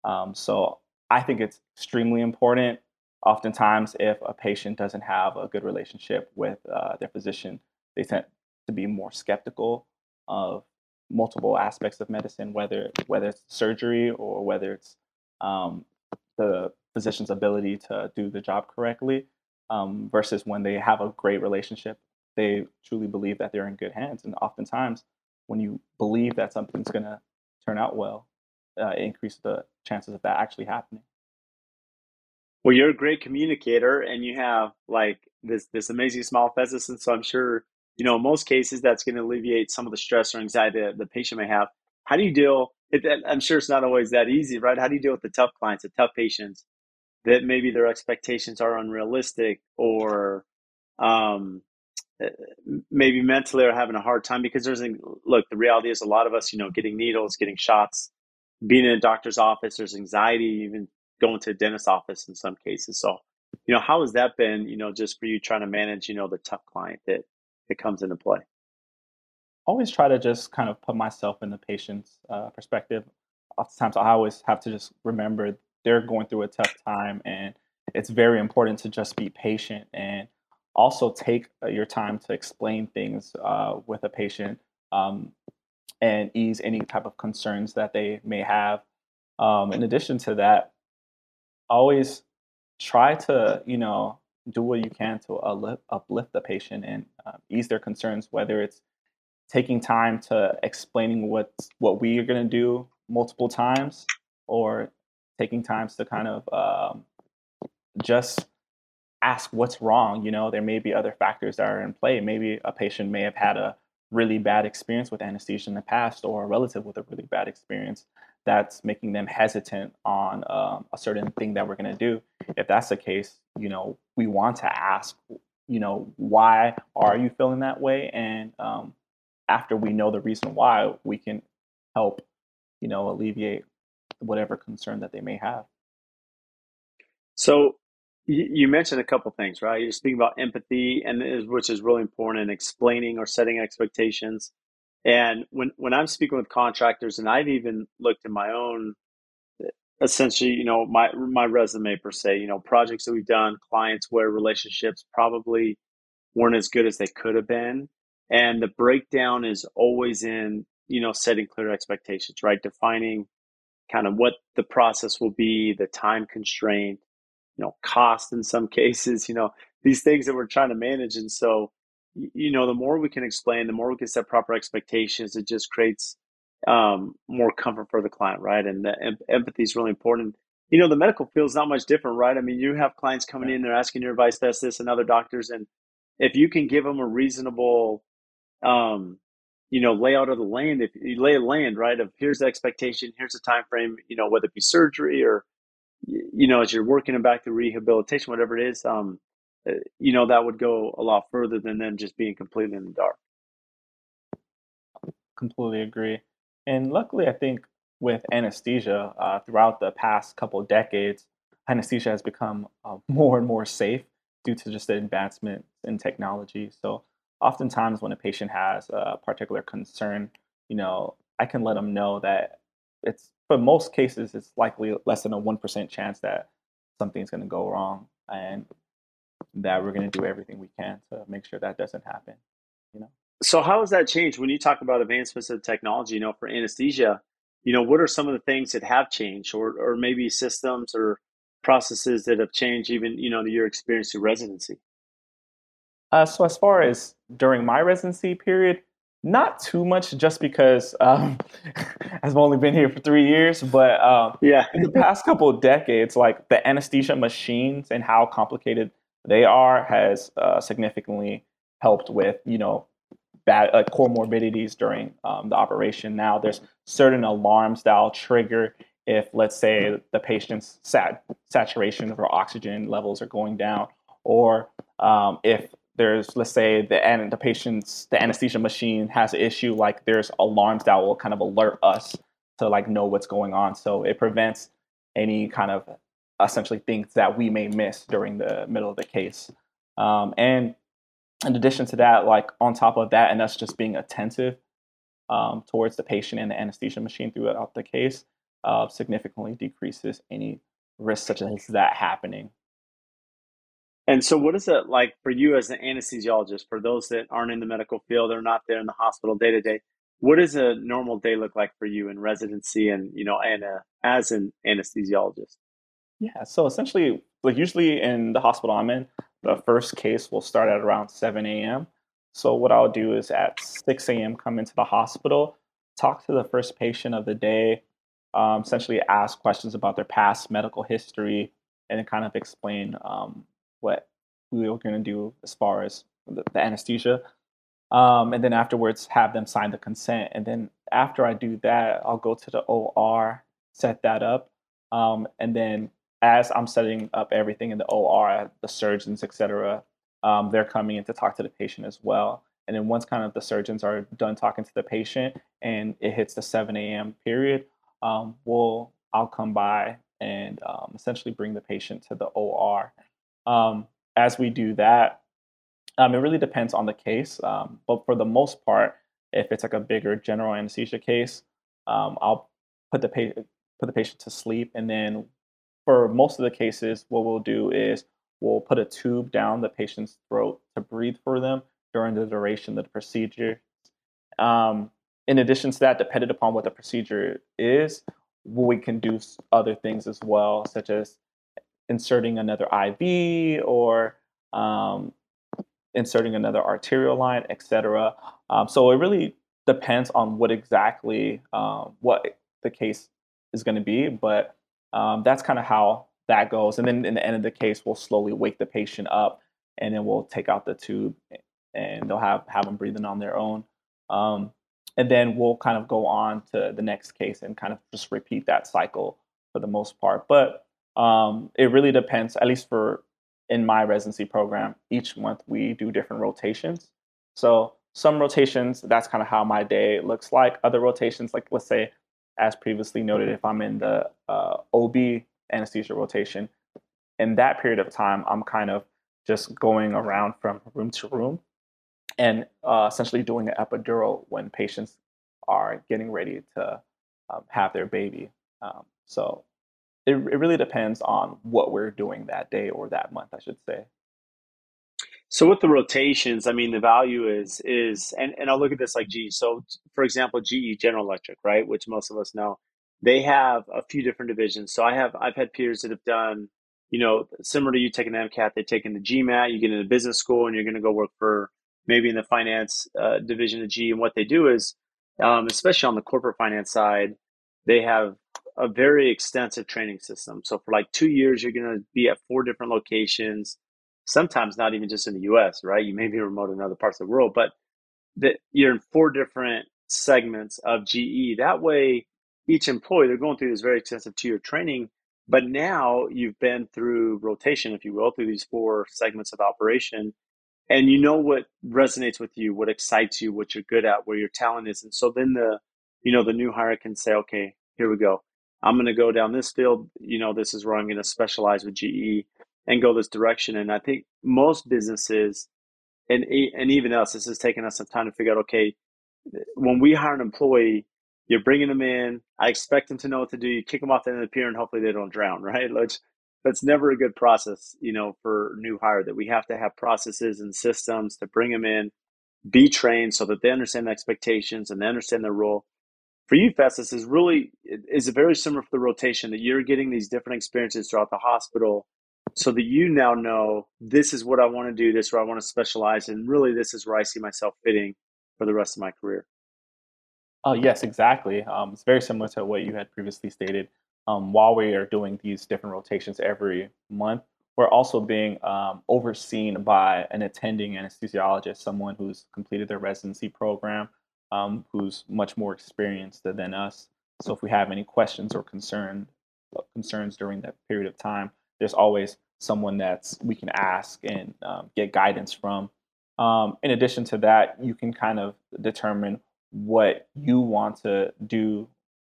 um, so i think it's extremely important oftentimes if a patient doesn't have a good relationship with uh, their physician they tend to be more skeptical of multiple aspects of medicine, whether whether it's surgery or whether it's um, the physician's ability to do the job correctly, um, versus when they have a great relationship, they truly believe that they're in good hands. And oftentimes, when you believe that something's going to turn out well, uh, it increases the chances of that actually happening. Well, you're a great communicator, and you have like this this amazing small physics, and so I'm sure you know, in most cases, that's going to alleviate some of the stress or anxiety that the patient may have. How do you deal? I'm sure it's not always that easy, right? How do you deal with the tough clients, the tough patients that maybe their expectations are unrealistic or um, eh, maybe mentally are having a hard time? Because there's look, the reality is a lot of us, you know, getting needles, getting shots, being in a doctor's office, there's anxiety, even going to a dentist's office in some cases. So, you know, how has that been, you know, just for you trying to manage, you know, the tough client that it comes into play? Always try to just kind of put myself in the patient's uh, perspective. Oftentimes, I always have to just remember they're going through a tough time, and it's very important to just be patient and also take uh, your time to explain things uh, with a patient um, and ease any type of concerns that they may have. Um, in addition to that, always try to, you know, do what you can to uplift, the patient and uh, ease their concerns, whether it's taking time to explaining what what we are going to do multiple times or taking times to kind of um, just ask what's wrong you know there may be other factors that are in play. Maybe a patient may have had a really bad experience with anesthesia in the past or a relative with a really bad experience that's making them hesitant on um, a certain thing that we're going to do. If that's the case, you know, we want to ask, you know, why are you feeling that way? And um, after we know the reason why, we can help, you know, alleviate whatever concern that they may have. So you mentioned a couple things, right? You're speaking about empathy, and which is really important in explaining or setting expectations. And when when I'm speaking with contractors, and I've even looked at my own, uh, essentially, you know, my my resume per se, you know, projects that we've done, clients where relationships probably weren't as good as they could have been, and the breakdown is always in you know setting clear expectations, right? Defining kind of what the process will be, the time constraint, you know, cost in some cases, you know, these things that we're trying to manage. And so, you know, the more we can explain, the more we can set proper expectations, it just creates um, more comfort for the client, right? And the em- empathy is really important. You know, the medical field is not much different, right? I mean, you have clients coming in, they're asking your advice, that's this, and other doctors, and if you can give them a reasonable, um, you know, layout of the land, if you lay a land, right, of here's the expectation, here's the time frame, you know, whether it be surgery or you know, as you're working them back to rehabilitation, whatever it is, um, you know, that would go a lot further than them just being completely in the dark. Completely agree. And luckily, I think with anesthesia, uh, throughout the past couple decades, anesthesia has become uh, more and more safe due to just the advancement in technology. So, oftentimes, when a patient has a particular concern, you know, I can let them know that it's for most cases, it's likely less than a 1% chance that something's going to go wrong and that we're going to do everything we can to make sure that doesn't happen, you know? So how has that changed when you talk about advancements of technology, you know, for anesthesia, you know, what are some of the things that have changed or, or maybe systems or processes that have changed even, you know, your experience through residency? Uh, so as far as during my residency period, not too much, just because um, I've only been here for three years. But um, yeah, in the past couple of decades, like the anesthesia machines and how complicated they are has uh, significantly helped with you know bad uh, comorbidities during um, the operation. Now there's certain alarms that'll trigger if let's say the patient's sat- saturation or oxygen levels are going down, or um, if there's let's say the and the patient's the anesthesia machine has an issue like there's alarms that will kind of alert us to like know what's going on so it prevents any kind of essentially things that we may miss during the middle of the case um, and in addition to that like on top of that and us just being attentive um, towards the patient and the anesthesia machine throughout the case uh, significantly decreases any risk such as that happening and so, what is it like for you as an anesthesiologist? For those that aren't in the medical field, they're not there in the hospital day to day. What does a normal day look like for you in residency, and you know, and uh, as an anesthesiologist? Yeah, so essentially, like usually in the hospital I'm in, the first case will start at around 7 a.m. So what I'll do is at 6 a.m. come into the hospital, talk to the first patient of the day, um, essentially ask questions about their past medical history, and kind of explain um, what we were going to do as far as the, the anesthesia. Um, and then afterwards, have them sign the consent. And then after I do that, I'll go to the OR, set that up. Um, and then as I'm setting up everything in the OR, the surgeons, etc., um, they're coming in to talk to the patient as well. And then once kind of the surgeons are done talking to the patient and it hits the 7 a.m. period, um, we'll I'll come by and um, essentially bring the patient to the OR um, as we do that, um, it really depends on the case. Um, but for the most part, if it's like a bigger general anesthesia case, I'll put the pa- put the patient to sleep, and then for most of the cases, what we'll do is we'll put a tube down the patient's throat to breathe for them during the duration of the procedure. Um, in addition to that, depending upon what the procedure is, we can do other things as well, such as inserting another IV or um, inserting another arterial line, etc. Um, so it really depends on what exactly um, what the case is going to be, but um, that's kind of how that goes. And then in the end of the case, we'll slowly wake the patient up, and then we'll take out the tube, and they'll have have them breathing on their own. Um, and then we'll kind of go on to the next case and kind of just repeat that cycle for the most part. But um, it really depends, at least for in my residency program, each month we do different rotations. So some rotations, that's kind of how my day looks like. Other rotations, like let's say, as previously noted, if I'm in the uh, OB anesthesia rotation, in that period of time, I'm kind of just going around from room to room and uh, essentially doing an epidural when patients are getting ready to um, have their baby. Um, so it, it really depends on what we're doing that day or that month, I should say. So with the rotations, I mean, the value is is, and, and I'll look at this like GE. So for example, GE General Electric, right, which most of us know, they have a few different divisions. So I have I've had peers that have done, you know, similar to you taking the MCAT, they've taken the GMAT, you get into business school, and you're going to go work for maybe in the finance uh, division of GE. And what they do is, um, especially on the corporate finance side, they have a very extensive training system. So for like two years, you're going to be at four different locations sometimes not even just in the US, right? You may be remote in other parts of the world, but that you're in four different segments of GE. That way, each employee, they're going through this very extensive two year training, but now you've been through rotation, if you will, through these four segments of operation. And you know what resonates with you, what excites you, what you're good at, where your talent is. And so then the, you know, the new hire can say, okay, here we go. I'm going to go down this field. You know, this is where I'm going to specialize with GE and go this direction. And I think most businesses, and and even us, this has taken us some time to figure out. Okay, when we hire an employee, you're bringing them in. I expect them to know what to do. You kick them off the end of the pier, and hopefully they don't drown. Right? Let's, that's never a good process, you know, for new hire. That we have to have processes and systems to bring them in, be trained so that they understand the expectations and they understand their role. For you, Festus, is really is very similar for the rotation that you're getting these different experiences throughout the hospital so that you now know this is what I want to do, this is where I want to specialize, and really this is where I see myself fitting for the rest of my career. Oh, yes, exactly. Um, it's very similar to what you had previously stated. Um, while we are doing these different rotations every month, we're also being um, overseen by an attending anesthesiologist, someone who's completed their residency program, um, who's much more experienced than us. So if we have any questions or concern, concerns during that period of time, there's always someone that's we can ask and um, get guidance from. Um, in addition to that, you can kind of determine what you want to do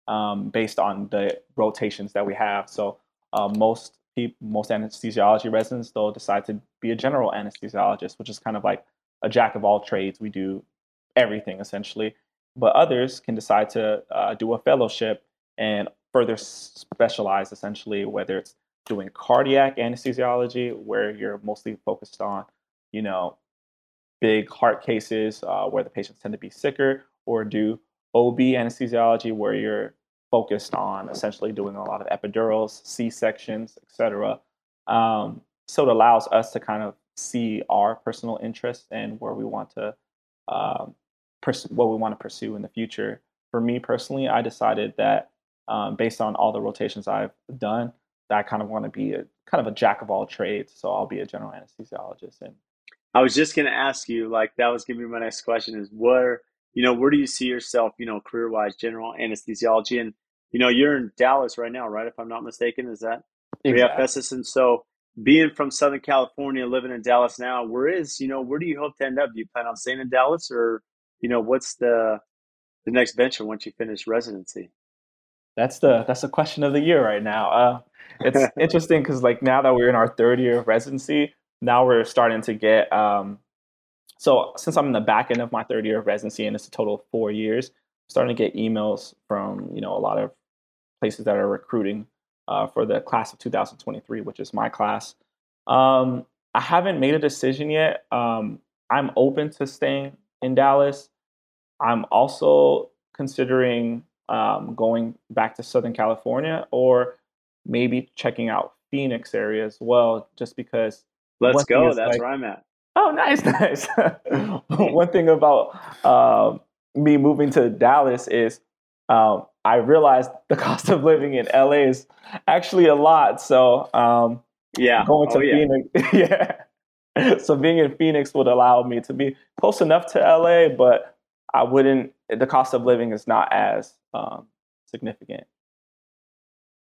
um, based on the rotations that we have. So uh, most people, most anesthesiology residents, they'll decide to be a general anesthesiologist, which is kind of like a jack of all trades. We do everything essentially. But others can decide to uh, do a fellowship and further specialize essentially, whether it's doing cardiac anesthesiology where you're mostly focused on, you know, big heart cases uh, where the patients tend to be sicker, or do OB anesthesiology where you're focused on essentially doing a lot of epidurals, C sections, etc. Um, so it allows us to kind of see our personal interests and where we want to, um, pers- what we want to pursue in the future. For me personally, I decided that um, based on all the rotations I've done, I kind of want to be a kind of a jack of all trades. So I'll be a general anesthesiologist. And I was just going to ask you, like that was going to be my next question: is where you know where do you see yourself, you know, career wise, general anesthesiology, and you know you're in Dallas right now, right? If I'm not mistaken, is that exactly. yeah, and so being from Southern California, living in Dallas now, where is you know where do you hope to end up? Do you plan on staying in Dallas, or you know what's the the next venture once you finish residency? That's the that's the question of the year right now. Uh, it's interesting because like now that we're in our third year of residency, now we're starting to get. Um, so since I'm in the back end of my third year of residency and it's a total of four years, I'm starting to get emails from you know a lot of places that are recruiting uh, for the class of 2023, which is my class. Um, I haven't made a decision yet. Um, I'm open to staying in Dallas. I'm also considering um, going back to Southern California or maybe checking out Phoenix area as well, just because. Let's go. That's like, where I'm at. Oh, nice, nice. one thing about um, me moving to Dallas is um, I realized the cost of living in LA is actually a lot. So um, yeah, going to oh, Phoenix, yeah. yeah. So being in Phoenix would allow me to be close enough to LA, but I wouldn't. The cost of living is not as um, significant.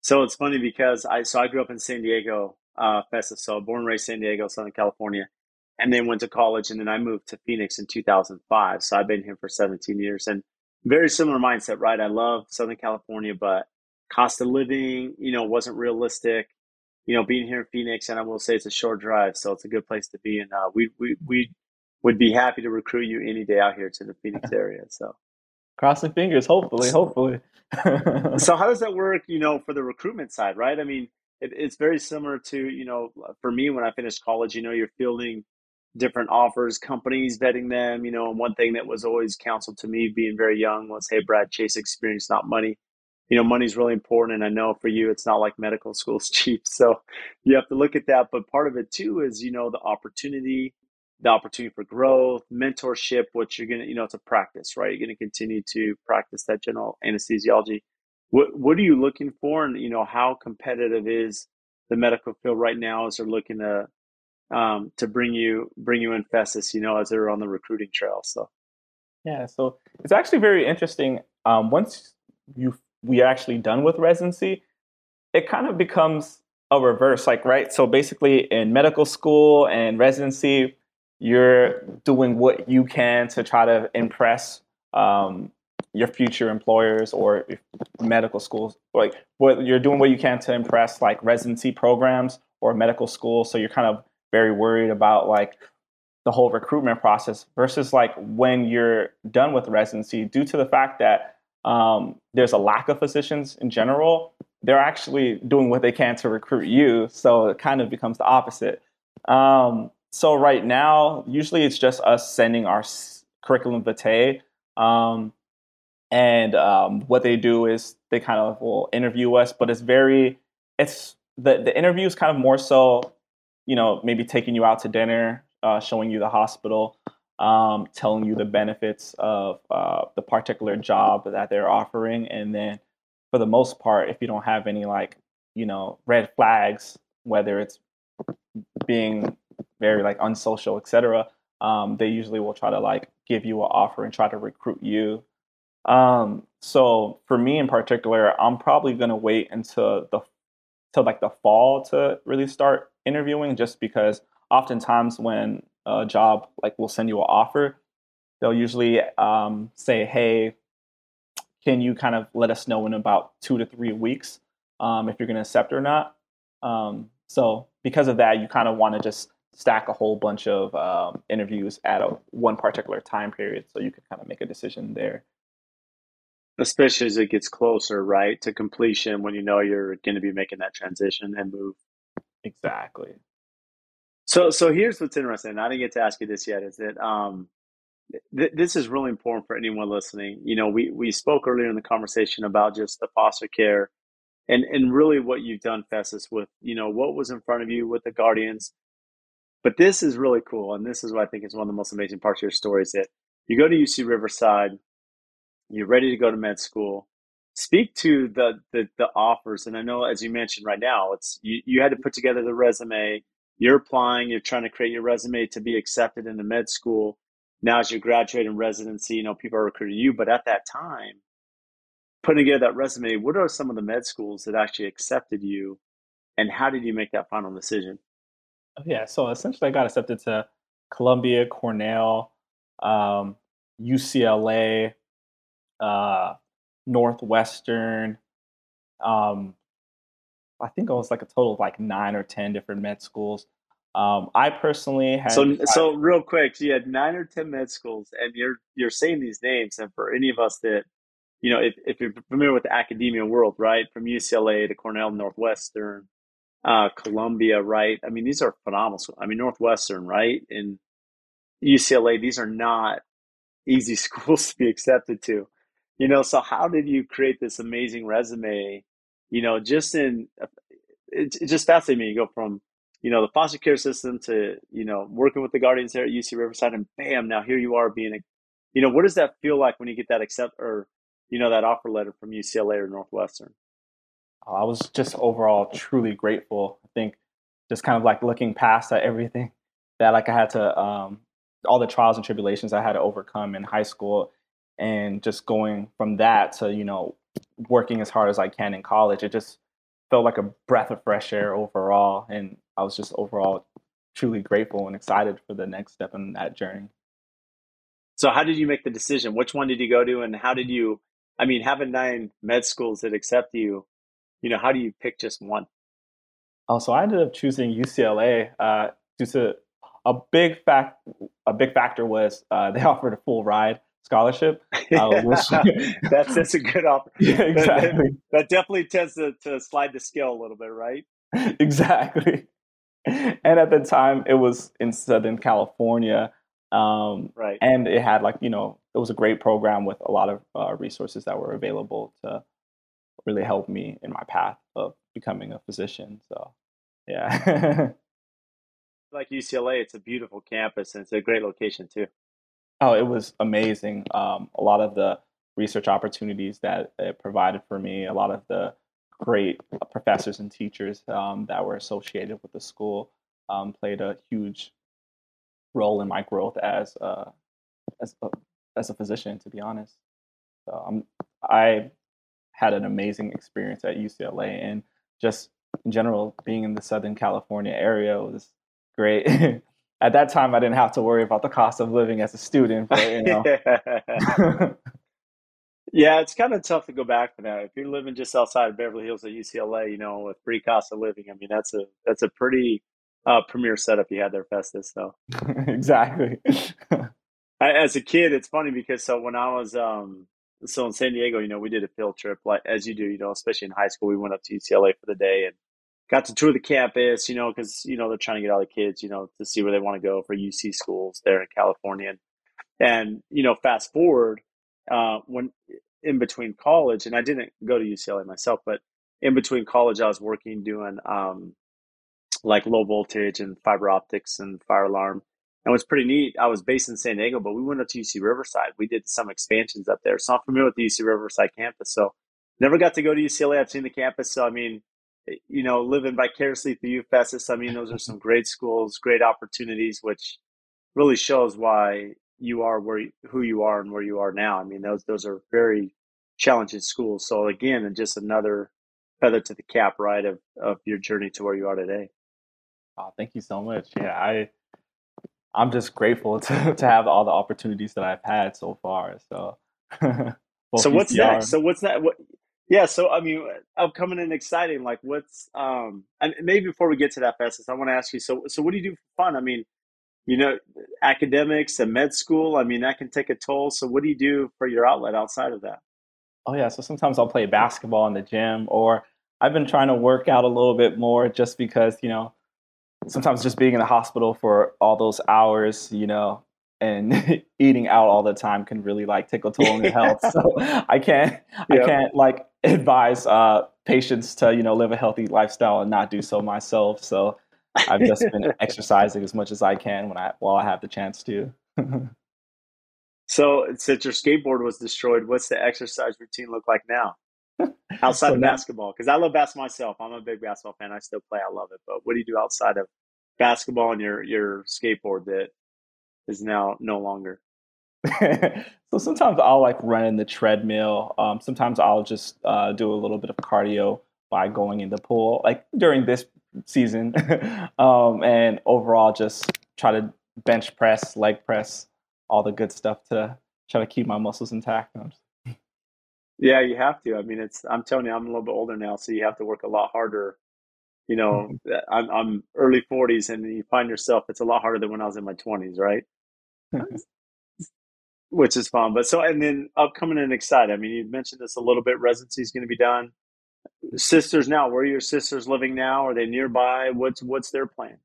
So it's funny because I so I grew up in San Diego, uh, Festus. So born and raised San Diego, Southern California, and then went to college, and then I moved to Phoenix in 2005. So I've been here for 17 years, and very similar mindset, right? I love Southern California, but cost of living, you know, wasn't realistic. you know, being here in Phoenix, and I will say it's a short drive, so it's a good place to be. And uh, we we we would be happy to recruit you any day out here to the Phoenix area. So crossing fingers, hopefully, hopefully. so how does that work? You know, for the recruitment side, right? I mean, it, it's very similar to you know, for me when I finished college, you know, you're fielding different offers, companies vetting them. You know, and one thing that was always counseled to me, being very young, was, "Hey, Brad, chase experience, not money." you know, money's really important. And I know for you, it's not like medical school's cheap. So you have to look at that. But part of it too is, you know, the opportunity, the opportunity for growth, mentorship, what you're going to, you know, it's a practice, right? You're going to continue to practice that general anesthesiology. What, what are you looking for? And, you know, how competitive is the medical field right now as they're looking to, um, to bring you, bring you in Festus, you know, as they're on the recruiting trail. So. Yeah. So it's actually very interesting. Um, once you we are actually done with residency, it kind of becomes a reverse. Like, right? So basically, in medical school and residency, you're doing what you can to try to impress um, your future employers or medical schools. Like, what you're doing what you can to impress like residency programs or medical schools So you're kind of very worried about like the whole recruitment process versus like when you're done with residency due to the fact that um, there's a lack of physicians in general, they're actually doing what they can to recruit you. So it kind of becomes the opposite. Um, so right now, usually it's just us sending our curriculum vitae. Um, and um, what they do is they kind of will interview us, but it's very, it's the, the interview is kind of more so, you know, maybe taking you out to dinner, uh, showing you the hospital um, telling you the benefits of uh, the particular job that they're offering. And then for the most part, if you don't have any like, you know, red flags, whether it's being very like unsocial, etc., um, they usually will try to like give you an offer and try to recruit you. Um, so for me in particular, I'm probably gonna wait until the till like the fall to really start interviewing, just because oftentimes when a job, like we'll send you an offer, they'll usually um, say, "Hey, can you kind of let us know in about two to three weeks um, if you're to accept or not?" Um, so because of that, you kind of want to just stack a whole bunch of um, interviews at a, one particular time period, so you can kind of make a decision there. Especially as it gets closer, right, to completion, when you know you're going to be making that transition and move. Exactly. So, so here's what's interesting. I didn't get to ask you this yet. Is that um, th- this is really important for anyone listening. You know, we we spoke earlier in the conversation about just the foster care, and and really what you've done, Festus, with you know what was in front of you with the guardians. But this is really cool, and this is what I think is one of the most amazing parts of your story. Is that you go to UC Riverside, you're ready to go to med school. Speak to the the, the offers, and I know as you mentioned right now, it's you, you had to put together the resume you're applying, you're trying to create your resume to be accepted into med school. Now, as you graduate in residency, you know, people are recruiting you. But at that time, putting together that resume, what are some of the med schools that actually accepted you? And how did you make that final decision? Oh, yeah, so essentially, I got accepted to Columbia, Cornell, um, UCLA, uh, Northwestern, um, I think it was like a total of like nine or ten different med schools. Um, I personally had so so real quick. So You had nine or ten med schools, and you're you're saying these names, and for any of us that you know, if, if you're familiar with the academia world, right, from UCLA to Cornell, Northwestern, uh, Columbia, right? I mean, these are phenomenal. Schools. I mean, Northwestern, right, and UCLA. These are not easy schools to be accepted to. You know, so how did you create this amazing resume you know, just in it, it just fascinates me. You go from you know the foster care system to you know working with the guardians there at UC Riverside, and bam, now here you are being a, you know, what does that feel like when you get that accept or you know that offer letter from UCLA or Northwestern? I was just overall truly grateful. I think just kind of like looking past at everything that like I had to um, all the trials and tribulations I had to overcome in high school, and just going from that to you know working as hard as I can in college. It just felt like a breath of fresh air overall. And I was just overall truly grateful and excited for the next step in that journey. So, how did you make the decision? Which one did you go to, and how did you? I mean, having nine med schools that accept you, you know, how do you pick just one? Oh, so I ended up choosing UCLA uh, due to a big fact. A big factor was uh, they offered a full ride scholarship. Uh, which, that's that's a good offer. Yeah, exactly. That, that, definitely tends to, to slide the scale a little bit, right? exactly. And at the time, it was in Southern California, um, right? And it had like you know it was a great program with a lot of uh, resources that were available to really helped me in my path of becoming a physician. So, yeah. like UCLA, it's a beautiful campus and it's a great location too. Oh, it was amazing. Um, a lot of the research opportunities that it provided for me, a lot of the great professors and teachers um, that were associated with the school um, played a huge role in my growth as a, as a, as a physician. To be honest, so um, I had an amazing experience at UCLA, and just in general, being in the Southern California area was great. at that time, I didn't have to worry about the cost of living as a student, but you know. yeah, it's kind of tough to go back to that. If you're living just outside of Beverly Hills at UCLA, you know, with free cost of living, I mean, that's a that's a pretty uh, premier setup you had there, Festus. So exactly. As a kid, it's funny because so when I was um, so in San Diego, you know, we did a field trip like as you do, you know, especially in high school, we went up to UCLA for the day and got to tour the campus, you know, because you know they're trying to get all the kids, you know, to see where they want to go for UC schools there in California, and, you know, fast forward uh, when in between college, and I didn't go to UCLA myself, but in between college, I was working doing um, like low voltage and fiber optics and fire alarm. And was pretty neat. I was based in San Diego, but we went up to UC Riverside. We did some expansions up there. So I'm familiar with the UC Riverside campus. So never got to go to UCLA. I've seen the campus. So I mean, you know, living vicariously through you, Festus. I mean, those are some great schools, great opportunities, which really shows why you are where who you are and where you are now. I mean, those those are very challenging schools. So again, and just another feather to the cap, right, of of your journey to where you are today. Oh, thank you so much. Yeah, I I'm just grateful to to have all the opportunities that I've had so far. So. so what's next? So what's that? What yeah, so I mean, upcoming and exciting. Like, what's um, and maybe before we get to that, Festus, I want to ask you. So, so what do you do for fun? I mean, you know, academics and med school. I mean, that can take a toll. So, what do you do for your outlet outside of that? Oh yeah, so sometimes I'll play basketball in the gym, or I've been trying to work out a little bit more, just because you know, sometimes just being in the hospital for all those hours, you know, and eating out all the time can really like take a toll on your health. So I can't. I can't like advise uh, patients to you know live a healthy lifestyle and not do so myself. So I've just been exercising as much as I can when I while I have the chance to. so since your skateboard was destroyed, what's the exercise routine look like now? Outside so of now, basketball, because I love basketball myself. I'm a big basketball fan. I still play. I love it. But what do you do outside of basketball and your your skateboard that is now no longer? so sometimes I'll like run in the treadmill. Um, sometimes I'll just uh, do a little bit of cardio by going in the pool, like during this season, um, and overall just try to bench press, leg press, all the good stuff to try to keep my muscles intact. Yeah, you have to. I mean, it's. I'm telling you, I'm a little bit older now, so you have to work a lot harder. You know, mm-hmm. I'm, I'm early 40s, and you find yourself it's a lot harder than when I was in my 20s, right? which is fun. But so, and then upcoming and excited. I mean, you mentioned this a little bit. Residency is going to be done. Sisters now, where are your sisters living now? Are they nearby? What's what's their plan?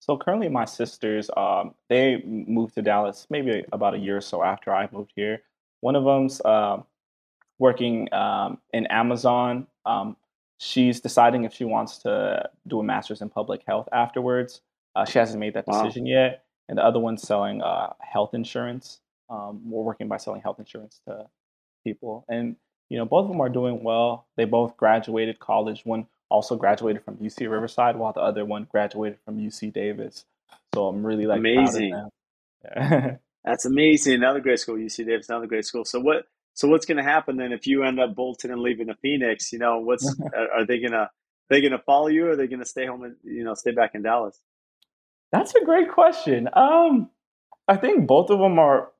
So currently, my sisters, um, they moved to Dallas maybe about a year or so after I moved here. One of them's uh, working um, in Amazon. Um, she's deciding if she wants to do a master's in public health afterwards. Uh, she hasn't made that decision wow. yet. And the other one's selling uh, health insurance um, we're working by selling health insurance to people. And, you know, both of them are doing well. They both graduated college. One also graduated from UC Riverside, while the other one graduated from UC Davis. So I'm really like amazing. Yeah. That's amazing. Another great school, UC Davis, another great school. So what? So what's going to happen then if you end up bolting and leaving the Phoenix? You know, what's are they gonna they gonna follow you, or are they gonna stay home and you know stay back in Dallas? That's a great question. Um, I think both of them are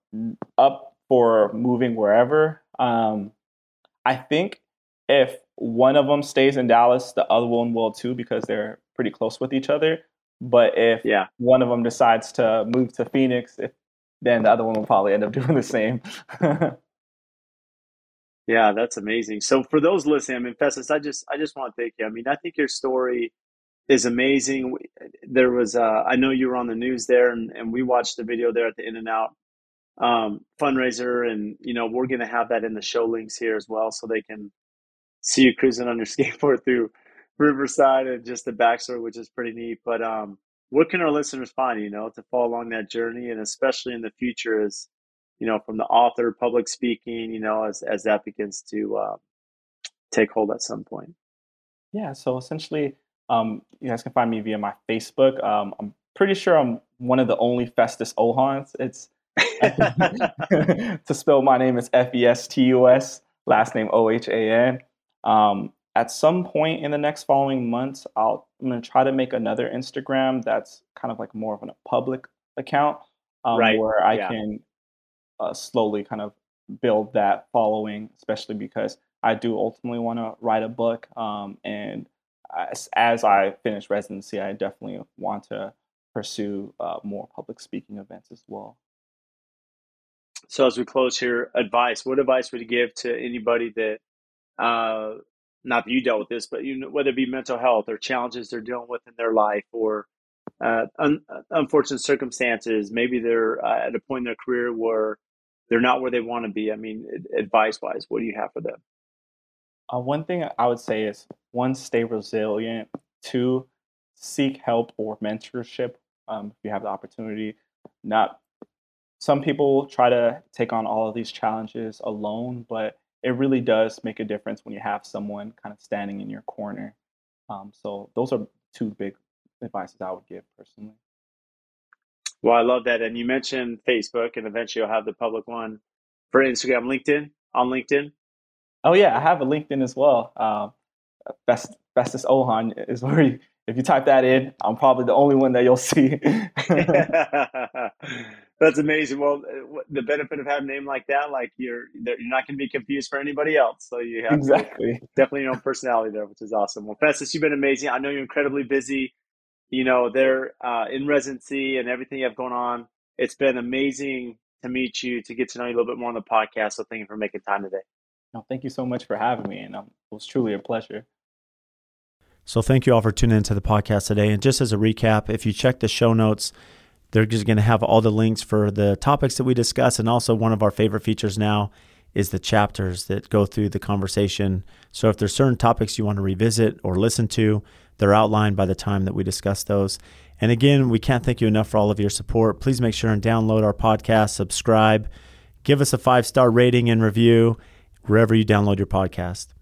up for moving wherever. Um, I think if one of them stays in Dallas, the other one will too because they're pretty close with each other. But if yeah. one of them decides to move to Phoenix, if, then the other one will probably end up doing the same. yeah, that's amazing. So for those listening, I mean, Festus, I just I just want to thank you. I mean, I think your story is amazing. There was, uh, I know you were on the news there, and, and we watched the video there at the In-N-Out um, fundraiser, and you know we're going to have that in the show links here as well, so they can see you cruising on your skateboard through Riverside and just the backstory, which is pretty neat. But um, what can our listeners find, you know, to follow along that journey, and especially in the future, as you know, from the author, public speaking, you know, as as that begins to uh, take hold at some point. Yeah. So essentially um, you guys can find me via my Facebook. Um, I'm pretty sure I'm one of the only Festus Ohans. It's to spell my name is F E S T U S, last name O H A N. Um, at some point in the next following months, I'll I'm gonna try to make another Instagram that's kind of like more of a public account, um, right. where I yeah. can uh, slowly kind of build that following, especially because I do ultimately want to write a book, um, and as, as I finish residency, I definitely want to pursue uh, more public speaking events as well. So, as we close here, advice. What advice would you give to anybody that, uh, not that you dealt with this, but you know, whether it be mental health or challenges they're dealing with in their life, or uh, un- unfortunate circumstances? Maybe they're uh, at a point in their career where they're not where they want to be. I mean, advice wise, what do you have for them? Uh, one thing I would say is one, stay resilient. Two, seek help or mentorship um, if you have the opportunity. Not some people try to take on all of these challenges alone, but it really does make a difference when you have someone kind of standing in your corner. Um, so those are two big advices I would give personally. Well, I love that. And you mentioned Facebook, and eventually you'll have the public one for Instagram, LinkedIn, on LinkedIn. Oh yeah, I have a LinkedIn as well. Um, best Festus Ohan is where you, if you type that in, I'm probably the only one that you'll see. That's amazing. Well, uh, the benefit of having a name like that, like you're you're not going to be confused for anybody else. So you have exactly definitely your own personality there, which is awesome. Well, Festus, you've been amazing. I know you're incredibly busy. You know, they're uh, in residency and everything you have going on. It's been amazing to meet you, to get to know you a little bit more on the podcast. So thank you for making time today. No, thank you so much for having me, and um, it was truly a pleasure. So thank you all for tuning into the podcast today. And just as a recap, if you check the show notes, they're just going to have all the links for the topics that we discuss, and also one of our favorite features now is the chapters that go through the conversation. So if there's certain topics you want to revisit or listen to, they're outlined by the time that we discuss those. And again, we can't thank you enough for all of your support. Please make sure and download our podcast, subscribe, give us a five star rating and review wherever you download your podcast.